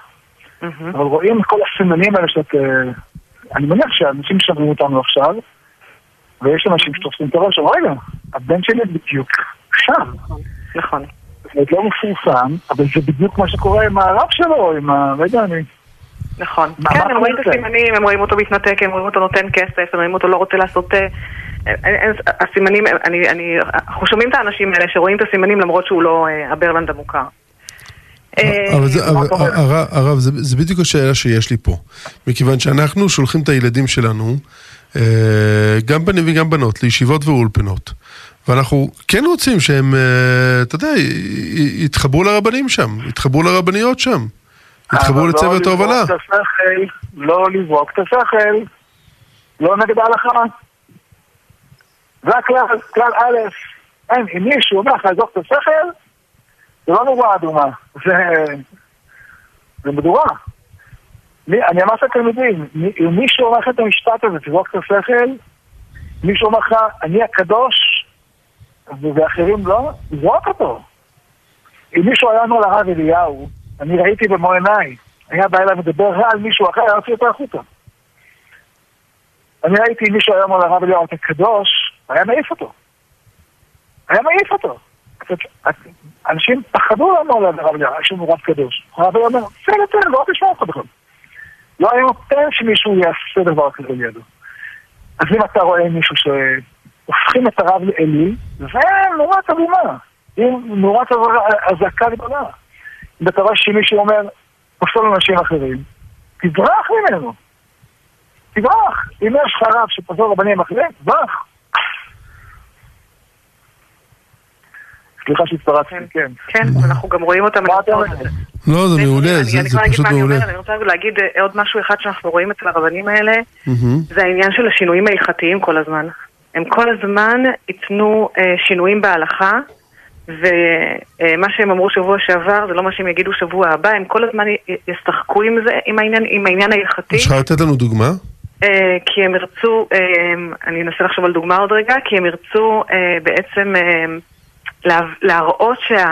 אבל רואים את כל הסימנים האלה שאת... אה, אני מניח שאנשים שומעים אותנו עכשיו, ויש אנשים שתופסים את הראש, רגע, הבן שלי בדיוק שם. נכון. זה לא מפורסם, אבל זה בדיוק מה שקורה עם הרב שלו, עם ה... רגע, אני... נכון. כן, הם רואים את? הסימנים, הם רואים אותו מתנתק, הם רואים אותו נותן כסף, הם רואים אותו לא רוצה לעשות... אה, אין- אין- הסימנים, אני, אני, אנחנו שומעים את האנשים האלה שרואים את הסימנים למרות שהוא לא אה, הברלנד המוכר. אה, אבל זה-? הרב, הרב, זה- זה בדיוק השאלה שיש לי פה. מכיוון שאנחנו שולחים את הילדים שלנו, אה, גם בנים וגם בנות, לישיבות ואולפנות. ואנחנו כן רוצים שהם, אה, אתה יודע, יתחברו לרבנים שם, יתחברו לרבניות שם. יתחברו אבל לצוות לא ההובלה. לא לזרוק את השכל, לא נגד ההלכה. זה הכלל, כלל א', אין, אם מישהו אומר לך לזרוק את השכל, זה לא נורא אדומה, זה, זה מדורה. אני אמרתי לתלמידים, מי- אם מישהו אומר לך את המשפט הזה, תזרוק את השכל, מישהו אומר לך, אני הקדוש, ואחרים לא, זרוק אותו. אם מישהו היה אומר לרב אליהו, אני ראיתי במו עיניי, היה בא אליי מדבר רע על מישהו אחר, היה להוציא אותו החוצה. אני ראיתי מישהו היה אומר לרב אליהו, אתה קדוש, היה מעיף אותו. היה מעיף אותו. אנשים פחדו לומר לרב אליהו, יש לנו רב קדוש. הרב אליהו אומר, בסדר, בסדר, לא תשמע אותך בכלל. לא היה נותן שמישהו יעשה דבר כזה לידו. אז אם אתה רואה מישהו שהופכים את הרב לאלי, זה נורת אדומה. אם נורת אזעקה גדולה. אם אתה רואה שמישהו אומר, פסול אנשים אחרים, תברח ממנו. תברח. אם יש לך רב שפסול רבנים אחרים, תברח. סליחה שהתפרצתי, כן. כן, אנחנו גם רואים אותם. לא, זה מעולה, זה פשוט מעולה. אני רוצה להגיד אה, עוד משהו אחד שאנחנו רואים אצל הרבנים האלה. זה העניין של השינויים ההלכתיים כל הזמן. הם כל הזמן ייתנו אה, שינויים בהלכה, ומה שהם אמרו שבוע שעבר זה לא מה שהם יגידו שבוע הבא, הם כל הזמן ישחקו עם זה, עם העניין, עם העניין ההלכתי. לך לתת לנו דוגמה? אה, כי הם ירצו, אה, אני אנסה לחשוב על דוגמה עוד רגע, כי הם ירצו אה, בעצם לה- להראות שה,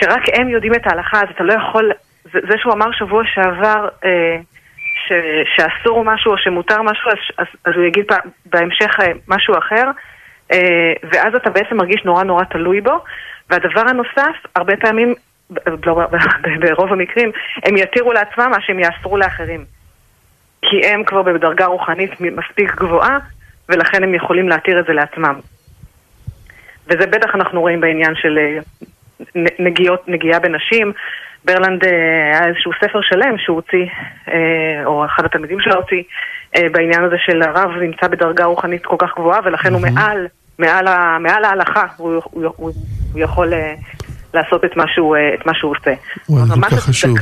שרק הם יודעים את ההלכה, אז אתה לא יכול, זה, זה שהוא אמר שבוע שעבר ש, שאסור משהו או שמותר משהו, אז, אז, אז הוא יגיד בה- בהמשך משהו אחר, ואז אתה בעצם מרגיש נורא נורא תלוי בו. והדבר הנוסף, הרבה פעמים, לא, (laughs) ברוב המקרים, הם יתירו לעצמם מה שהם יאסרו לאחרים. כי הם כבר בדרגה רוחנית מספיק גבוהה, ולכן הם יכולים להתיר את זה לעצמם. וזה בטח אנחנו רואים בעניין של אה, נגיעות, נגיעה בנשים. ברלנד אה, היה איזשהו ספר שלם שהוא הוציא, אה, או אחד התלמידים שלו הוציא, אה, בעניין הזה של הרב נמצא בדרגה רוחנית כל כך גבוהה, ולכן הוא מעל, מעל, מעל ההלכה, הוא, הוא, הוא, הוא יכול לעשות את מה שהוא, את מה שהוא עושה. וואי, זה כל כך חשוב.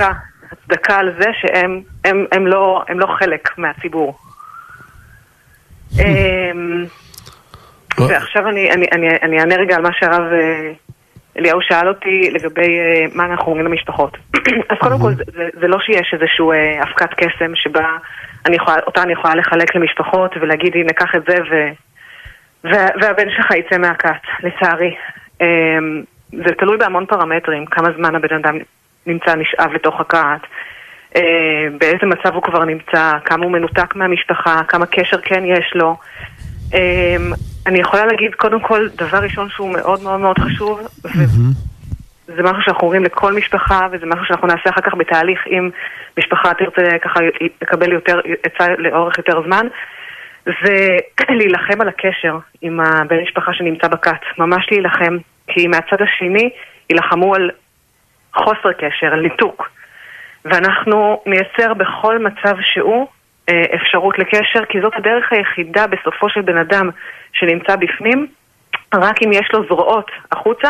הצדקה, על זה שהם הם, הם לא, הם לא חלק מהציבור. אמ, לא. ועכשיו אני, אענה רגע על מה שהרב אליהו שאל אותי לגבי אה, מה אנחנו אומרים למשפחות. (clears throat) אז קודם כל, זה, זה, זה לא שיש איזושהי אה, אבקת קסם שבה אני יכולה, אותה אני יכולה לחלק למשפחות ולהגיד, הנה, קח את זה ו, וה, והבן שלך יצא מהכת, לצערי. אמ, זה תלוי בהמון פרמטרים, כמה זמן הבן אדם נמצא נשאב לתוך הכת, אה, באיזה מצב הוא כבר נמצא, כמה הוא מנותק מהמשפחה, כמה קשר כן יש לו. אמ, אני יכולה להגיד קודם כל, דבר ראשון שהוא מאוד מאוד מאוד חשוב, וזה משהו שאנחנו אומרים לכל משפחה, וזה משהו שאנחנו נעשה אחר כך בתהליך אם משפחה תרצה ככה לקבל יותר, עצה לאורך יותר זמן, זה (clears throat) להילחם על הקשר עם הבן משפחה שנמצא בכת, ממש להילחם, כי מהצד השני יילחמו על חוסר קשר, על ניתוק. ואנחנו נייצר בכל מצב שהוא אפשרות לקשר, כי זאת הדרך היחידה בסופו של בן אדם שנמצא בפנים, רק אם יש לו זרועות החוצה,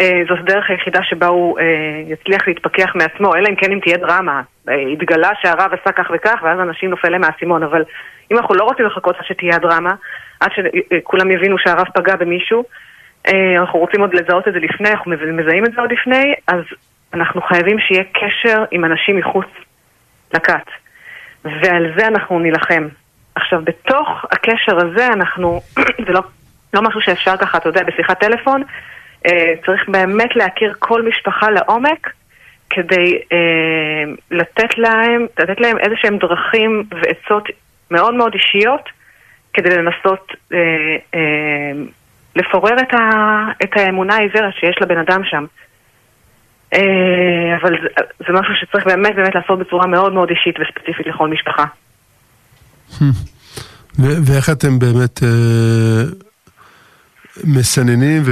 אה, זאת הדרך היחידה שבה הוא אה, יצליח להתפכח מעצמו, אלא אם כן אם תהיה דרמה. אה, התגלה שהרב עשה כך וכך, ואז אנשים נופל להם מהאסימון, אבל אם אנחנו לא רוצים לחכות עד שתהיה הדרמה, עד שכולם יבינו שהרב פגע במישהו, אה, אנחנו רוצים עוד לזהות את זה לפני, אנחנו מזהים את זה עוד לפני, אז אנחנו חייבים שיהיה קשר עם אנשים מחוץ לכת. ועל זה אנחנו נילחם. עכשיו, בתוך הקשר הזה אנחנו, (clears throat) זה לא, לא משהו שאפשר ככה, אתה יודע, בשיחת טלפון, אה, צריך באמת להכיר כל משפחה לעומק כדי אה, לתת להם, לתת להם איזה שהם דרכים ועצות מאוד מאוד אישיות כדי לנסות אה, אה, לפורר את, ה, את האמונה העיוורת שיש לבן אדם שם. אה, אבל זה, זה משהו שצריך באמת באמת לעשות בצורה מאוד מאוד אישית וספציפית לכל משפחה. (laughs) ואיך אתם באמת אה, מסננים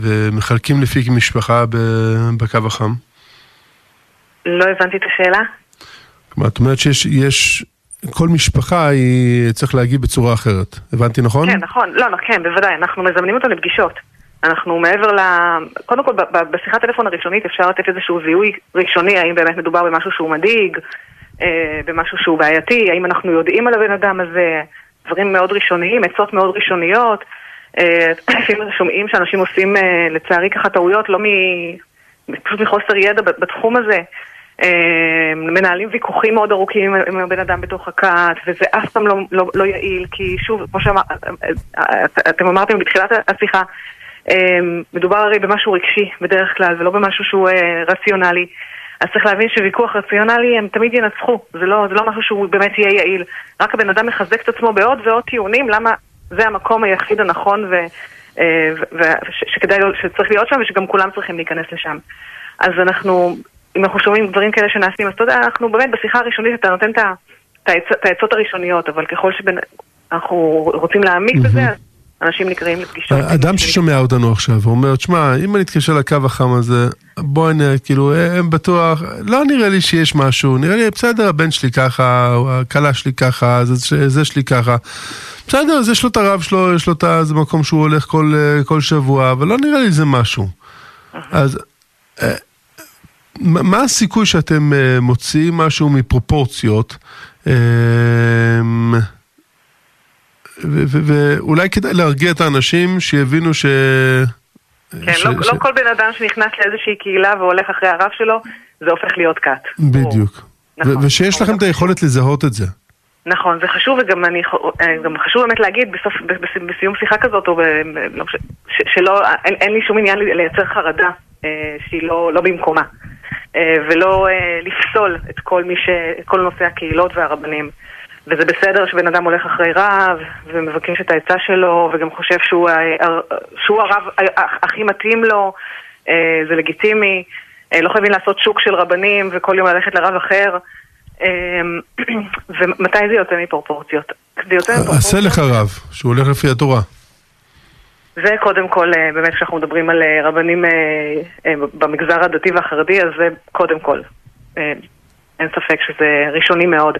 ומחלקים לפי משפחה בקו החם? לא הבנתי את השאלה. כלומר, את אומרת שיש, יש, כל משפחה היא צריך להגיב בצורה אחרת. הבנתי נכון? כן, נכון. לא, לא, כן, בוודאי. אנחנו מזמנים אותם לפגישות. אנחנו מעבר ל... קודם כל, בשיחת טלפון הראשונית אפשר לתת איזשהו זיהוי ראשוני, האם באמת מדובר במשהו שהוא מדאיג, אה, במשהו שהוא בעייתי, האם אנחנו יודעים על הבן אדם הזה, דברים מאוד ראשוניים, עצות מאוד ראשוניות. אה, (clears throat) לפעמים שומעים שאנשים עושים, אה, לצערי, ככה טעויות, לא מ... פשוט מחוסר ידע בתחום הזה. מנהלים ויכוחים מאוד ארוכים עם- הבן אדם בתוך הכת, וזה אף פעם לא, לא, לא יעיל, כי שוב, כמו שאתם אמרתם בתחילת השיחה, מדובר הרי במשהו רגשי בדרך כלל, ולא במשהו שהוא אה, רציונלי. אז צריך להבין שוויכוח רציונלי הם תמיד ינצחו, זה לא, זה לא משהו שהוא באמת יהיה יעיל. רק הבן אדם מחזק את עצמו בעוד ועוד טיעונים למה זה המקום היחיד הנכון ו, אה, ו, ש, שכדאי, שצריך להיות שם ושגם כולם צריכים להיכנס לשם. אז אנחנו, אם אנחנו שומעים דברים כאלה שנעשים, אז אתה יודע, אנחנו באמת בשיחה הראשונית אתה נותן את העצות הראשוניות, אבל ככל שאנחנו רוצים להעמיק בזה, אז אנשים נקראים לפגישות. אדם ששומע אותנו עכשיו ואומר, תשמע, אם אני אתקשר לקו החם הזה, בואי נראה, כאילו, הם בטוח, לא נראה לי שיש משהו, נראה לי, בסדר, הבן שלי ככה, הכלה שלי ככה, זה, זה שלי ככה. בסדר, אז יש לו את הרב שלו, יש לו את זה מקום שהוא הולך כל, אה, כל שבוע, אבל לא נראה לי זה משהו. אז אה, מה הסיכוי שאתם אה, מוציאים משהו מפרופורציות? אה, ואולי כדאי להרגיע את האנשים שיבינו ש... כן, ש- לא, ש- לא כל בן אדם שנכנס לאיזושהי קהילה והולך אחרי הרב שלו, זה הופך להיות כת. בדיוק. נכון. ושיש לכם את היכולת לזהות את זה. נכון, זה חשוב, וגם אני, אה, גם חשוב באמת להגיד בסוף, בס- בסיום שיחה כזאת, או ב, לא, ש, שלא, אין, אין לי שום עניין לייצר חרדה אה, שהיא לא, לא במקומה, אה, ולא אה, לפסול את כל מי ש... כל נושא הקהילות והרבנים. וזה בסדר שבן אדם הולך אחרי רב, ומבקש את העצה שלו, וגם חושב שהוא, שהוא הרב הכי מתאים לו, אה, זה לגיטימי. אה, לא חייבים לעשות שוק של רבנים וכל יום ללכת לרב אחר. אה, (clears throat) ומתי זה יוצא מפרופורציות? זה יוצא עשה מפרופורציות. לך רב, שהוא הולך לפי התורה. זה קודם כל, באמת כשאנחנו מדברים על רבנים במגזר הדתי והחרדי, אז זה קודם כל. אין ספק שזה ראשוני מאוד.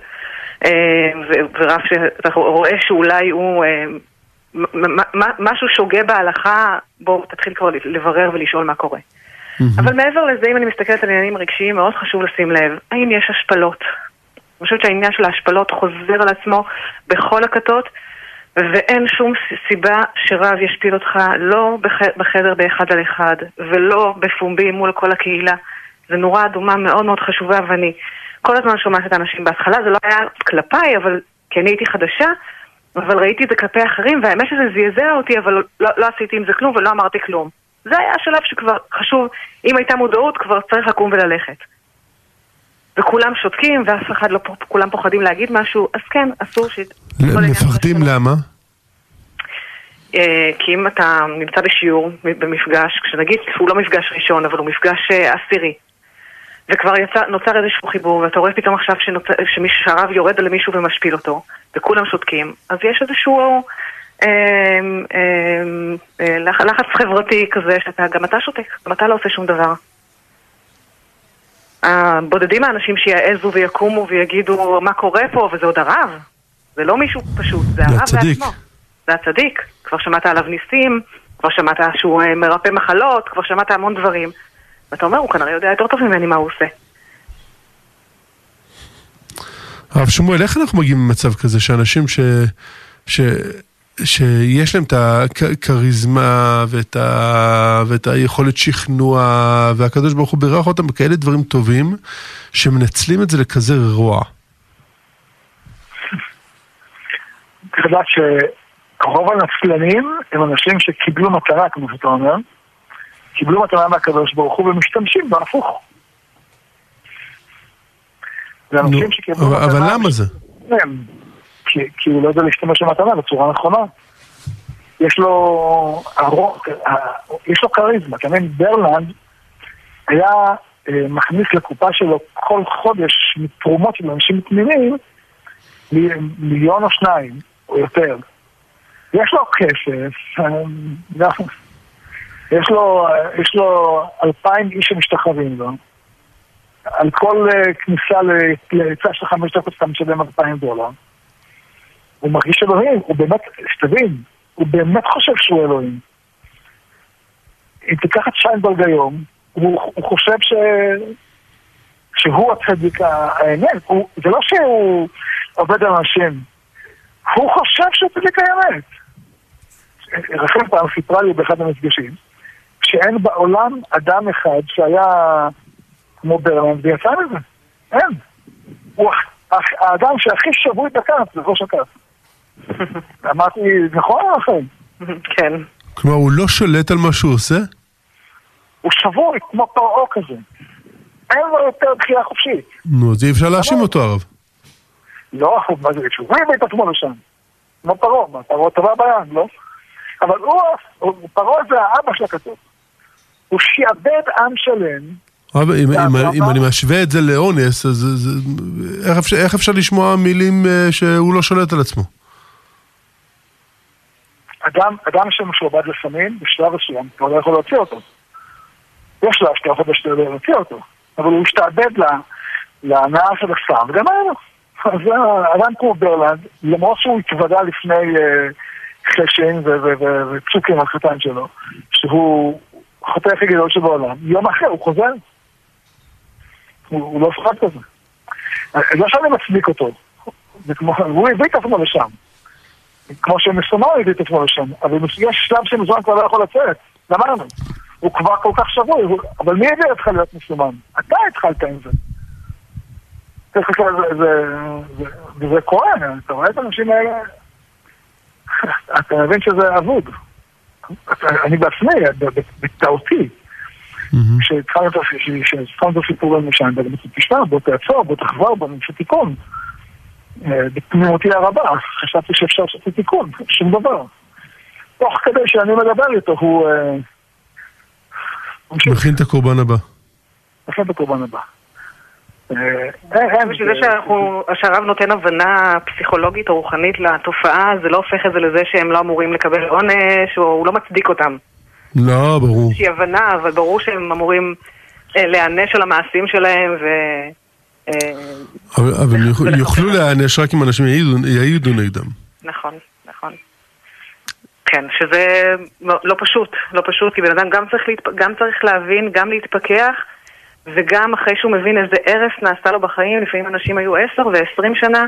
אה, ורב שאתה רואה שאולי הוא אה, משהו שוגה בהלכה, בואו תתחיל כבר לברר ולשאול מה קורה. אבל מעבר לזה, אם אני מסתכלת על עניינים רגשיים, מאוד חשוב לשים לב, האם יש השפלות? אני חושבת שהעניין של ההשפלות חוזר על עצמו בכל הכתות, ואין שום סיבה שרב ישפיל אותך לא בח- בחדר באחד על אחד, ולא בפומבי מול כל הקהילה. זו נורה אדומה מאוד מאוד חשובה, ואני כל הזמן שומעת את האנשים בהתחלה, זה לא היה כלפיי, אבל כי אני הייתי חדשה, אבל ראיתי את זה כלפי אחרים, והאמת שזה זעזע אותי, אבל לא, לא עשיתי עם זה כלום ולא אמרתי כלום. זה היה השלב שכבר חשוב, אם הייתה מודעות, כבר צריך לקום וללכת. וכולם שותקים, ואף אחד לא, כולם פוחדים להגיד משהו, אז כן, אסור ש... מפחדים. למה? אה, כי אם אתה נמצא בשיעור, במפגש, כשנגיד שהוא לא מפגש ראשון, אבל הוא מפגש אה, עשירי, וכבר יצא, נוצר איזשהו חיבור, ואתה רואה פתאום עכשיו שנוצר, שמישהו, שהרב יורד למישהו ומשפיל אותו, וכולם שותקים, אז יש איזשהו אה, אה, אה, לח, לחץ חברתי כזה, שאתה, גם אתה שותק, גם אתה לא עושה שום דבר. הבודדים האנשים שיעזו ויקומו ויגידו מה קורה פה, וזה עוד הרב. זה לא מישהו פשוט, זה זה הרב הצדיק. בעצמו. זה הצדיק. כבר שמעת עליו ניסים, כבר שמעת שהוא אה, מרפא מחלות, כבר שמעת המון דברים. ואתה אומר, הוא כנראה יודע יותר טוב ממני מה הוא עושה. הרב שמואל, איך אנחנו מגיעים למצב כזה שאנשים ש... ש... שיש להם את הכריזמה ואת, ה... ואת היכולת שכנוע והקדוש ברוך הוא בירך אותם בכאלה דברים טובים שמנצלים את זה לכזה רוע. צריך לדעת שרוב הנצלנים הם אנשים שקיבלו מטרה, כמו שאתה אומר, קיבלו מטרה מהקדוש ברוך הוא ומשתמשים. זה אנשים שקיבלו אבל, למה זה? כן, כי, הוא לא יודע להשתמש במטרה בצורה נכונה. יש לו, הרוק, ה- יש לו כריזמה, אתה מבין? ברלנד היה אה, מכניס לקופה שלו כל חודש מתרומות של אנשים תמימים מיליון או שניים, או יותר. יש לו כסף, אה, יש לו, יש לו אלפיים איש שמשתחררים לו. על כל uh, כניסה לצד של חמש דקות אתה משלם אלפיים דולר. הוא מרגיש אלוהים, הוא באמת, שתבין, הוא באמת חושב שהוא אלוהים. אם תיקח את שיינברג היום, הוא, הוא חושב ש... שהוא הצדיק האמת. זה לא שהוא עובד על אנשים, הוא חושב שהוא צדיק האמת. רחל פעם סיפרה לי באחד המפגשים, שאין בעולם אדם אחד שהיה כמו ברלנד ויצא מזה. אין. הוא האדם שהכי שבוי בכף זה ראש הכף. (laughs) אמרתי, נכון או נכון? כן. כלומר, הוא לא שולט על מה שהוא עושה? הוא שבוי, כמו פרעה כזה. אין לו יותר בחירה חופשית. נו, אז אי אפשר להאשים אותו, הרב. לא, מה זה, שהוא הביא את עצמו לשם. כמו פרעה, פרעה טבע בים, לא? אבל הוא, פרעה זה האבא של הכתוב. הוא שיעבד עם שלם. אבל אם, אם, אם אני משווה את זה לאונס, אז זה, איך, אפשר, איך אפשר לשמוע מילים אה, שהוא לא שולט על עצמו? אדם, אדם שמשועבד לסמים, בשלב מסוים, כבר לא יכול להוציא אותו. יש שלב שאתה יכול להוציא אותו, אבל הוא משתעבד להנאה של הסם, וגם היה לו. אז אדם כמו ברלנד, למרות שהוא התוודה לפני אה, חשן וצוקים החתן שלו, שהוא החוטא הכי גדול שבעולם, יום אחר הוא חוזר. הוא, הוא לא שחק כזה. לא שאני מצדיק אותו, זה הוא הביא את עצמו לשם. כמו שמסומר הביא את עצמו לשם, אבל יש שלב שמזומן כבר לא יכול לצאת, גמרנו. הוא כבר כל כך שבוי, אבל מי הביא אותך להיות מסומן? אתה התחלת עם זה. וזה קורה, אתה רואה את האנשים האלה, אתה מבין שזה אבוד. אני בעצמי, בטעותי, כשהתחלנו את הסיפור משם, תשמע, בוא תעצור, בוא תחזור, בוא נמצא תיקון. אה, בתמימותי הרבה, חשבתי שאפשר לעשות תיקון, שום דבר. תוך כדי שאני מדבר איתו, הוא... אה, מכין את הקורבן הבא. מכין את הקורבן הבא. בשביל זה שהרב נותן הבנה פסיכולוגית או רוחנית לתופעה, זה לא הופך את זה לזה שהם לא אמורים לקבל עונש, או הוא לא מצדיק אותם. לא, ברור. יש הבנה, אבל ברור שהם אמורים אה, להיענש על המעשים שלהם ו... אה, אבל הם יוכלו להיענש רק אם אנשים יעידו נגדם. נכון, נכון. כן, שזה לא, לא פשוט, לא פשוט, כי בן אדם. גם צריך להבין, גם להתפכח, וגם אחרי שהוא מבין איזה הרס נעשה לו בחיים, לפעמים אנשים היו עשר ועשרים שנה,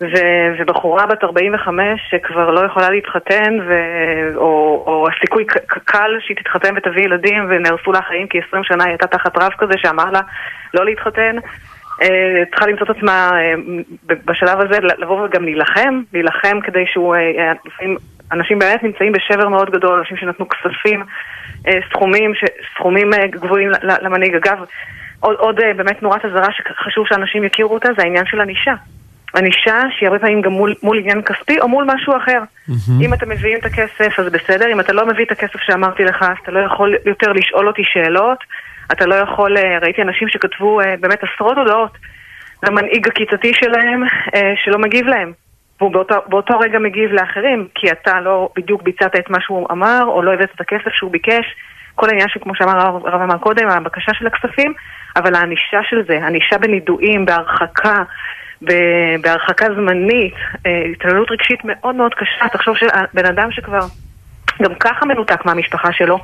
ו- ובחורה בת 45 שכבר לא יכולה להתחתן, ו- או, או הסיכוי קל שהיא תתחתן ותביא ילדים ונהרסו לה חיים כי 20 שנה היא הייתה תחת רב כזה שאמר לה לא להתחתן. אה, צריכה למצוא את עצמה אה, בשלב הזה לבוא וגם להילחם, להילחם כדי שהוא, אה, אנשים באמת נמצאים בשבר מאוד גדול, אנשים שנתנו כספים, סכומים, סכומים גבוהים למנהיג. אגב, עוד, עוד באמת נורת אזהרה שחשוב שאנשים יכירו אותה זה העניין של ענישה. ענישה שהיא הרבה פעמים גם מול, מול עניין כספי או מול משהו אחר. Mm-hmm. אם אתם מביאים את הכסף אז בסדר, אם אתה לא מביא את הכסף שאמרתי לך אז אתה לא יכול יותר לשאול אותי שאלות, אתה לא יכול, אה, ראיתי אנשים שכתבו אה, באמת עשרות הודעות למנהיג הכיתתי שלהם אה, שלא מגיב להם. והוא באותו, באותו רגע מגיב לאחרים, כי אתה לא בדיוק ביצעת את מה שהוא אמר, או לא הבאת את הכסף שהוא ביקש. כל העניין שכמו שאמר הרב אמר קודם, הבקשה של הכספים, אבל הענישה של זה, ענישה בנידויים, בהרחקה, בהרחקה זמנית, אה, התעללות רגשית מאוד מאוד קשה. תחשוב שבן אדם שכבר גם ככה מנותק מהמשפחה שלו,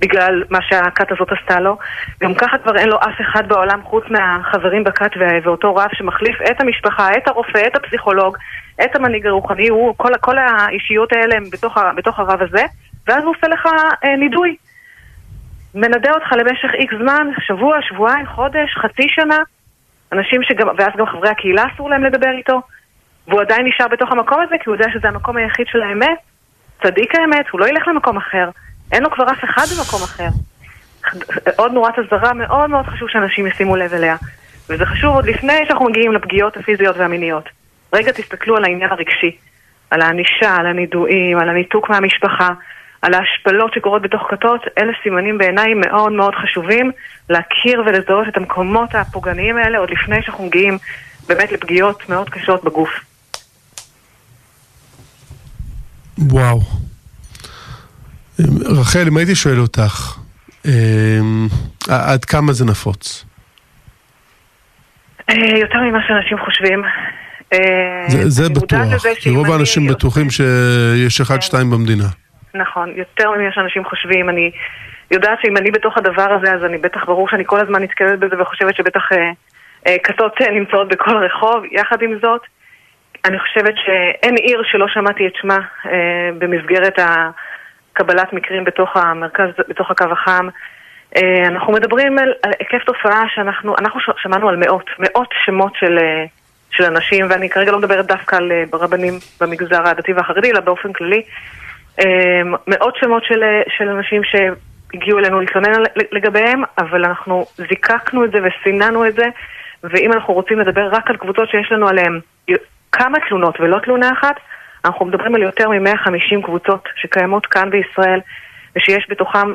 בגלל מה שהכת הזאת עשתה לו. גם ככה כבר אין לו אף אחד בעולם חוץ מהחברים בכת ואותו רב שמחליף את המשפחה, את הרופא, את הפסיכולוג, את המנהיג הרוחני, הוא, כל, כל האישיות האלה הם בתוך, בתוך הרב הזה, ואז הוא עושה לך אה, נידוי. מנדה אותך למשך איקס זמן, שבוע, שבועיים, חודש, חצי שנה, אנשים שגם, ואז גם חברי הקהילה אסור להם לדבר איתו, והוא עדיין נשאר בתוך המקום הזה, כי הוא יודע שזה המקום היחיד של האמת, צדיק האמת, הוא לא ילך למקום אחר. אין לו כבר אף אחד במקום אחר. עוד נורת אזהרה מאוד מאוד חשוב שאנשים ישימו לב אליה. וזה חשוב עוד לפני שאנחנו מגיעים לפגיעות הפיזיות והמיניות. רגע תסתכלו על העניין הרגשי, על הענישה, על הנידויים, על הניתוק מהמשפחה, על ההשפלות שקורות בתוך כתות, אלה סימנים בעיניי מאוד מאוד חשובים להכיר ולזהות את המקומות הפוגעניים האלה עוד לפני שאנחנו מגיעים באמת לפגיעות מאוד קשות בגוף. וואו. רחל, אם הייתי שואל אותך, אמ, עד כמה זה נפוץ? אה, יותר ממה שאנשים חושבים. אה, זה, זה בטוח, רוב האנשים בטוחים שיש אחד, כן. שתיים במדינה. נכון, יותר ממה שאנשים חושבים. אני יודעת שאם אני בתוך הדבר הזה, אז אני בטח, ברור שאני כל הזמן נתקלת בזה וחושבת שבטח אה, אה, כתות נמצאות בכל רחוב. יחד עם זאת, אני חושבת שאין עיר שלא שמעתי את שמה אה, במסגרת קבלת מקרים בתוך המרכז, בתוך הקו החם. אה, אנחנו מדברים על, על היקף תופעה שאנחנו אנחנו שמענו על מאות, מאות שמות של, אה, של אנשים, ואני כרגע לא מדברת דווקא על אה, רבנים במגזר הדתי והחרדי, אלא באופן כללי. מאות שמות של, של אנשים שהגיעו אלינו להתלונן לגביהם, אבל אנחנו זיקקנו את זה וסיננו את זה, ואם אנחנו רוצים לדבר רק על קבוצות שיש לנו עליהן כמה תלונות ולא תלונה אחת, אנחנו מדברים על יותר מ-150 קבוצות שקיימות כאן בישראל, ושיש אלפי,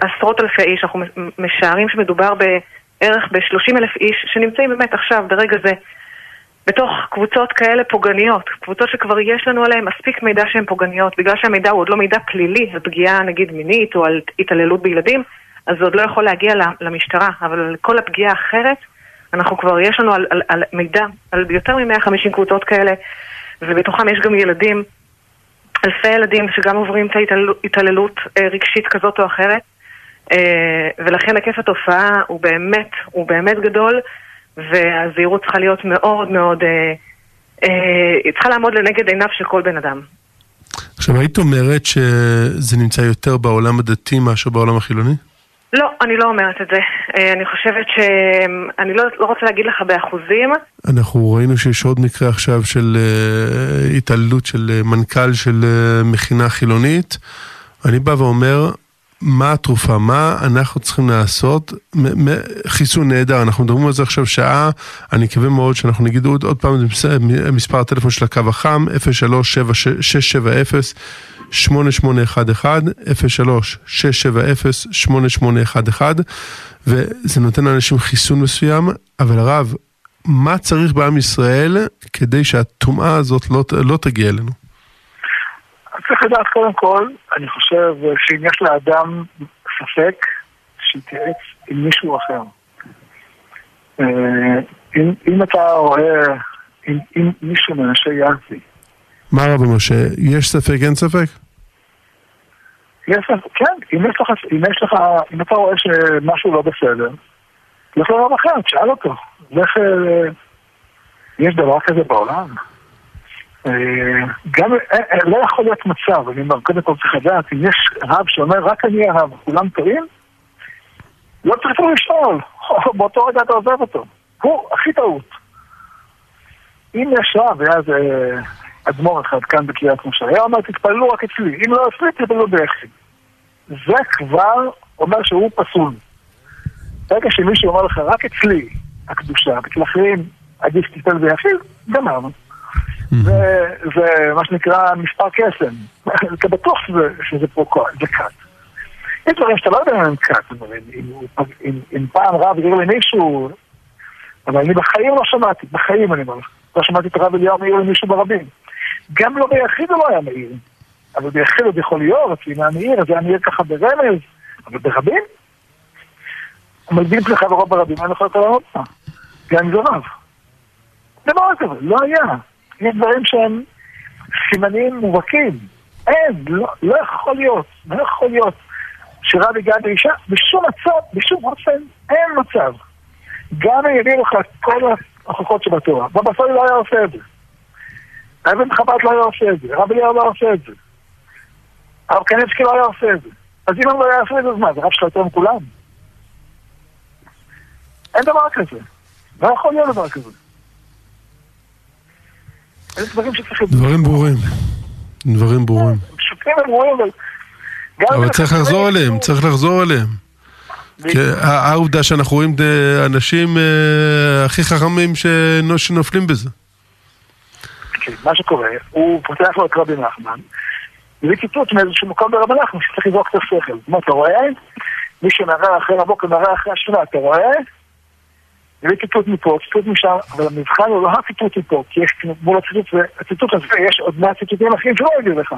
עשרות אלפי איש, אנחנו משערים שמדובר בערך ב-30 אלף איש שנמצאים באמת עכשיו, ברגע זה, בתוך קבוצות כאלה פוגעניות, קבוצות שכבר יש לנו עליהן מספיק מידע שהן פוגעניות, בגלל שהמידע הוא עוד לא מידע פלילי, על פגיעה נגיד מינית או על התעללות בילדים, אז זה עוד לא יכול להגיע למשטרה, אבל על כל הפגיעה האחרת, אנחנו כבר, יש לנו על, על, על מידע על יותר מ-150 קבוצות כאלה, ובתוכם יש גם ילדים אלפי ילדים שגם עוברים את ההתעללות אה, רגשית כזאת או אחרת, אה, ולכן היקף התופעה הוא באמת, הוא באמת גדול, והזהירות צריכה להיות מאוד מאוד, אה, היא צריכה לעמוד לנגד עיניו של כל בן אדם. עכשיו, היית אומרת שזה נמצא יותר בעולם הדתי מאשר בעולם החילוני? לא, אני לא אומרת את זה. אה, אני חושבת ש... אני לא, לא רוצה להגיד לך באחוזים. אנחנו ראינו שיש עוד מקרה עכשיו של uh, התעללות של uh, מנכ"ל של מכינה חילונית. אני בא ואומר, מה התרופה? מה אנחנו צריכים לעשות? חיסון נהדר, אנחנו מדברים על זה עכשיו שעה, אני מקווה מאוד שאנחנו נגיד עוד, עוד פעם מספר הטלפון של הקו החם, 03670 8811 03 670 8811 וזה נותן לאנשים חיסון מסוים, אבל הרב, מה צריך בעם ישראל כדי שהטומאה הזאת לא, לא תגיע אלינו? צריך לדעת קודם כל, אני חושב שאם יש לאדם ספק, שיתייעץ עם מישהו אחר. אה, אם, אם אתה רואה, אם, אם מישהו מנשה יאזי. מה רב משה, יש ספק, אין ספק? יש, כן, אם יש לך, אם יש לך, אם אתה רואה שמשהו לא בסדר, לך לרב אחר, תשאל אותו. לך, אה, יש דבר כזה בעולם? אה, גם, אה, לא יכול להיות מצב, אני אומר, קודם כל צריך לדעת, אם יש רב שאומר, רק אני הרב, כולם טועים, לא צריך אפילו לשאול, (laughs) באותו רגע אתה עוזב אותו. הוא הכי טעות. אם יש רב, היה איזה אדמו"ר אחד כאן בקריית משה, היה אומר, תתפללו רק אצלי, אם לא אצלי, תתפללו ביחיד. זה כבר אומר שהוא פסול. ברגע שמישהו אומר לך, רק אצלי הקדושה, אצל אחרים עדיף תתפלל ביחיד, גמרנו. זה מה שנקרא מספר קסם. (laughs) אתה בטוח שזה פה זה קאט. יש דברים שאתה לא יודע אם הם קאט, אם פעם רב העיר למישהו, אבל אני בחיים לא שמעתי, בחיים אני אומר לך. לא שמעתי את הרב אליהו מעיר למישהו ברבים. גם לא ביחיד הוא לא היה מעיר. אבל ביחיד עוד יכול להיות, אם היה מעיר, אז היה מעיר ככה ברמז, אבל ברבים? מלבין אצלך ברוב ברבים, אני יכול לענות לך. גם אם זה רב. כזה, לא היה. יש דברים שהם סימנים מובהקים. אין, לא, לא יכול להיות, לא יכול להיות שרב יגע באישה, בשום מצב, בשום אופן, אין מצב. גם אם יביאו לך כל ההוכחות שבתורה, סאלי לא היה עושה את זה. אבן חב"ד לא היה עושה את זה, רב אליהו לא היה עושה את זה. הרב קניבסקי לא היה עושה את זה. אז אם הם לא יעשו את זה, אז מה, זה רב שלך יותר מכולם? אין דבר כזה. לא יכול להיות דבר כזה. אלה דברים שצריכים... דברים ברורים. דברים ברורים. פשוטים וברורים, אבל... אבל צריך לחזור אליהם, צריך לחזור אליהם. העובדה שאנחנו רואים אנשים אה, הכי חכמים שנופלים בזה. מה שקורה, הוא פותח לו את רבי נחמן, זה ציטוט מאיזשהו מקום ברב נחמן שצריך לזרוק את השכל. מה אתה רואה? מי שמראה אחרי הבוקר מראה אחרי השנה, אתה רואה? זה ציטוט מפה, ציטוט משם, אבל המבחן הוא לא הציטוט מפה, כי יש מול הציטוט, הציטוט הזה יש עוד מעט ציטוטים אחרים שלא יגידו לך.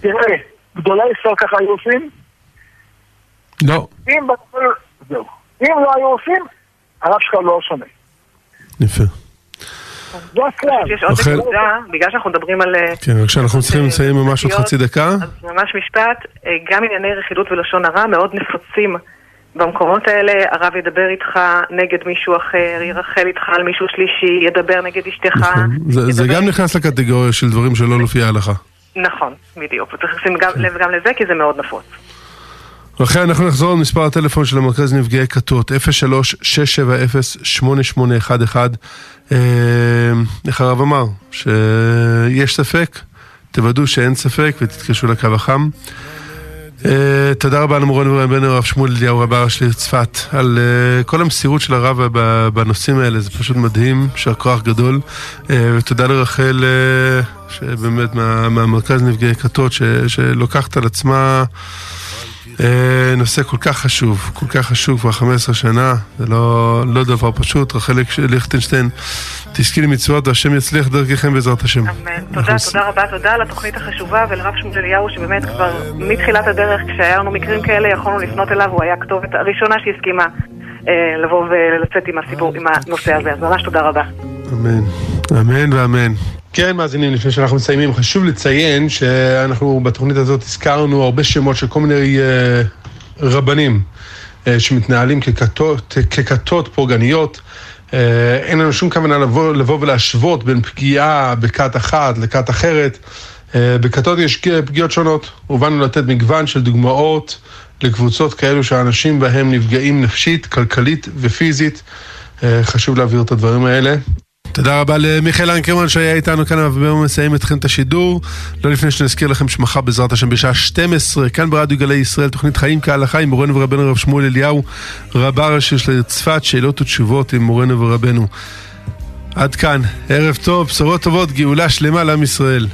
תראה, גדולי ישראל ככה היו עושים? לא. אם זהו. אם לא היו עושים, הרב שלך לא שונה. יפה. רחל- נקודה, בגלל שאנחנו מדברים על... אה, כן, בבקשה, אנחנו צריכים לסיים ממש עוד חצי דקה. אז ממש משפט, אה, גם ענייני רכילות ולשון הרע מאוד נפוצים במקומות האלה, הרב ידבר איתך נגד מישהו אחר, ירחל איתך על מישהו שלישי, ידבר נגד אשתך. נכון. זה- זה ידבר- גם נכנס לקטגוריה של דברים שלא לפי ההלכה. נכון, בדיוק, וצריך לשים גם- לב גם לזה כי זה מאוד נפוץ. לכן אנחנו נחזור על מספר הטלפון של המרכז נפגעי כתות, 03-670-8811. אה, איך הרב אמר? שיש ספק, תוודאו שאין ספק ותתקשרו לקו החם. אה, תודה רבה למורנו ורבנו הרב שמואל אליהו רב הראשי צפת על אה, כל המסירות של הרב בנושאים האלה, זה פשוט מדהים, יישר כוח גדול. אה, ותודה לרחל, שבאמת מה- מהמרכז נפגעי כתות, שלוקחת על עצמה נושא כל כך חשוב, כל כך חשוב כבר 15 שנה, זה לא, לא דבר פשוט. רחל ליכטנשטיין, תזכי למצוות והשם יצליח דרככם בעזרת השם. אמן. תודה, תודה רבה, תודה על התוכנית החשובה ולרב שמואל אליהו שבאמת כבר מתחילת הדרך כשהיה לנו מקרים כאלה יכולנו לפנות אליו, הוא היה הכתובת הראשונה שהסכימה אה, לבוא ולצאת עם הסיפור, עם הנושא הזה, אז ממש תודה רבה. אמן, אמן ואמן. כן, מאזינים, לפני שאנחנו מסיימים, חשוב לציין שאנחנו בתוכנית הזאת הזכרנו הרבה שמות של כל מיני אה, רבנים אה, שמתנהלים ככתות, ככתות פוגעניות. אה, אין לנו שום כוונה לבוא, לבוא ולהשוות בין פגיעה בכת אחת לכת אחרת. אה, בכתות יש פגיעות שונות, ובאנו לתת מגוון של דוגמאות לקבוצות כאלו שהאנשים בהם נפגעים נפשית, כלכלית ופיזית. אה, חשוב להבהיר את הדברים האלה. תודה רבה למיכאל אנקרמן שהיה איתנו כאן, והיום מסיים אתכם את השידור. לא לפני שנזכיר לכם שמחר בעזרת השם בשעה 12, כאן ברדיו גלי ישראל, תוכנית חיים כהלכה עם מורנו ורבנו הרב שמואל אליהו, רבה ראשי של צפת, שאלות ותשובות עם מורנו ורבנו. עד כאן, ערב טוב, בשורות טובות, גאולה שלמה לעם ישראל.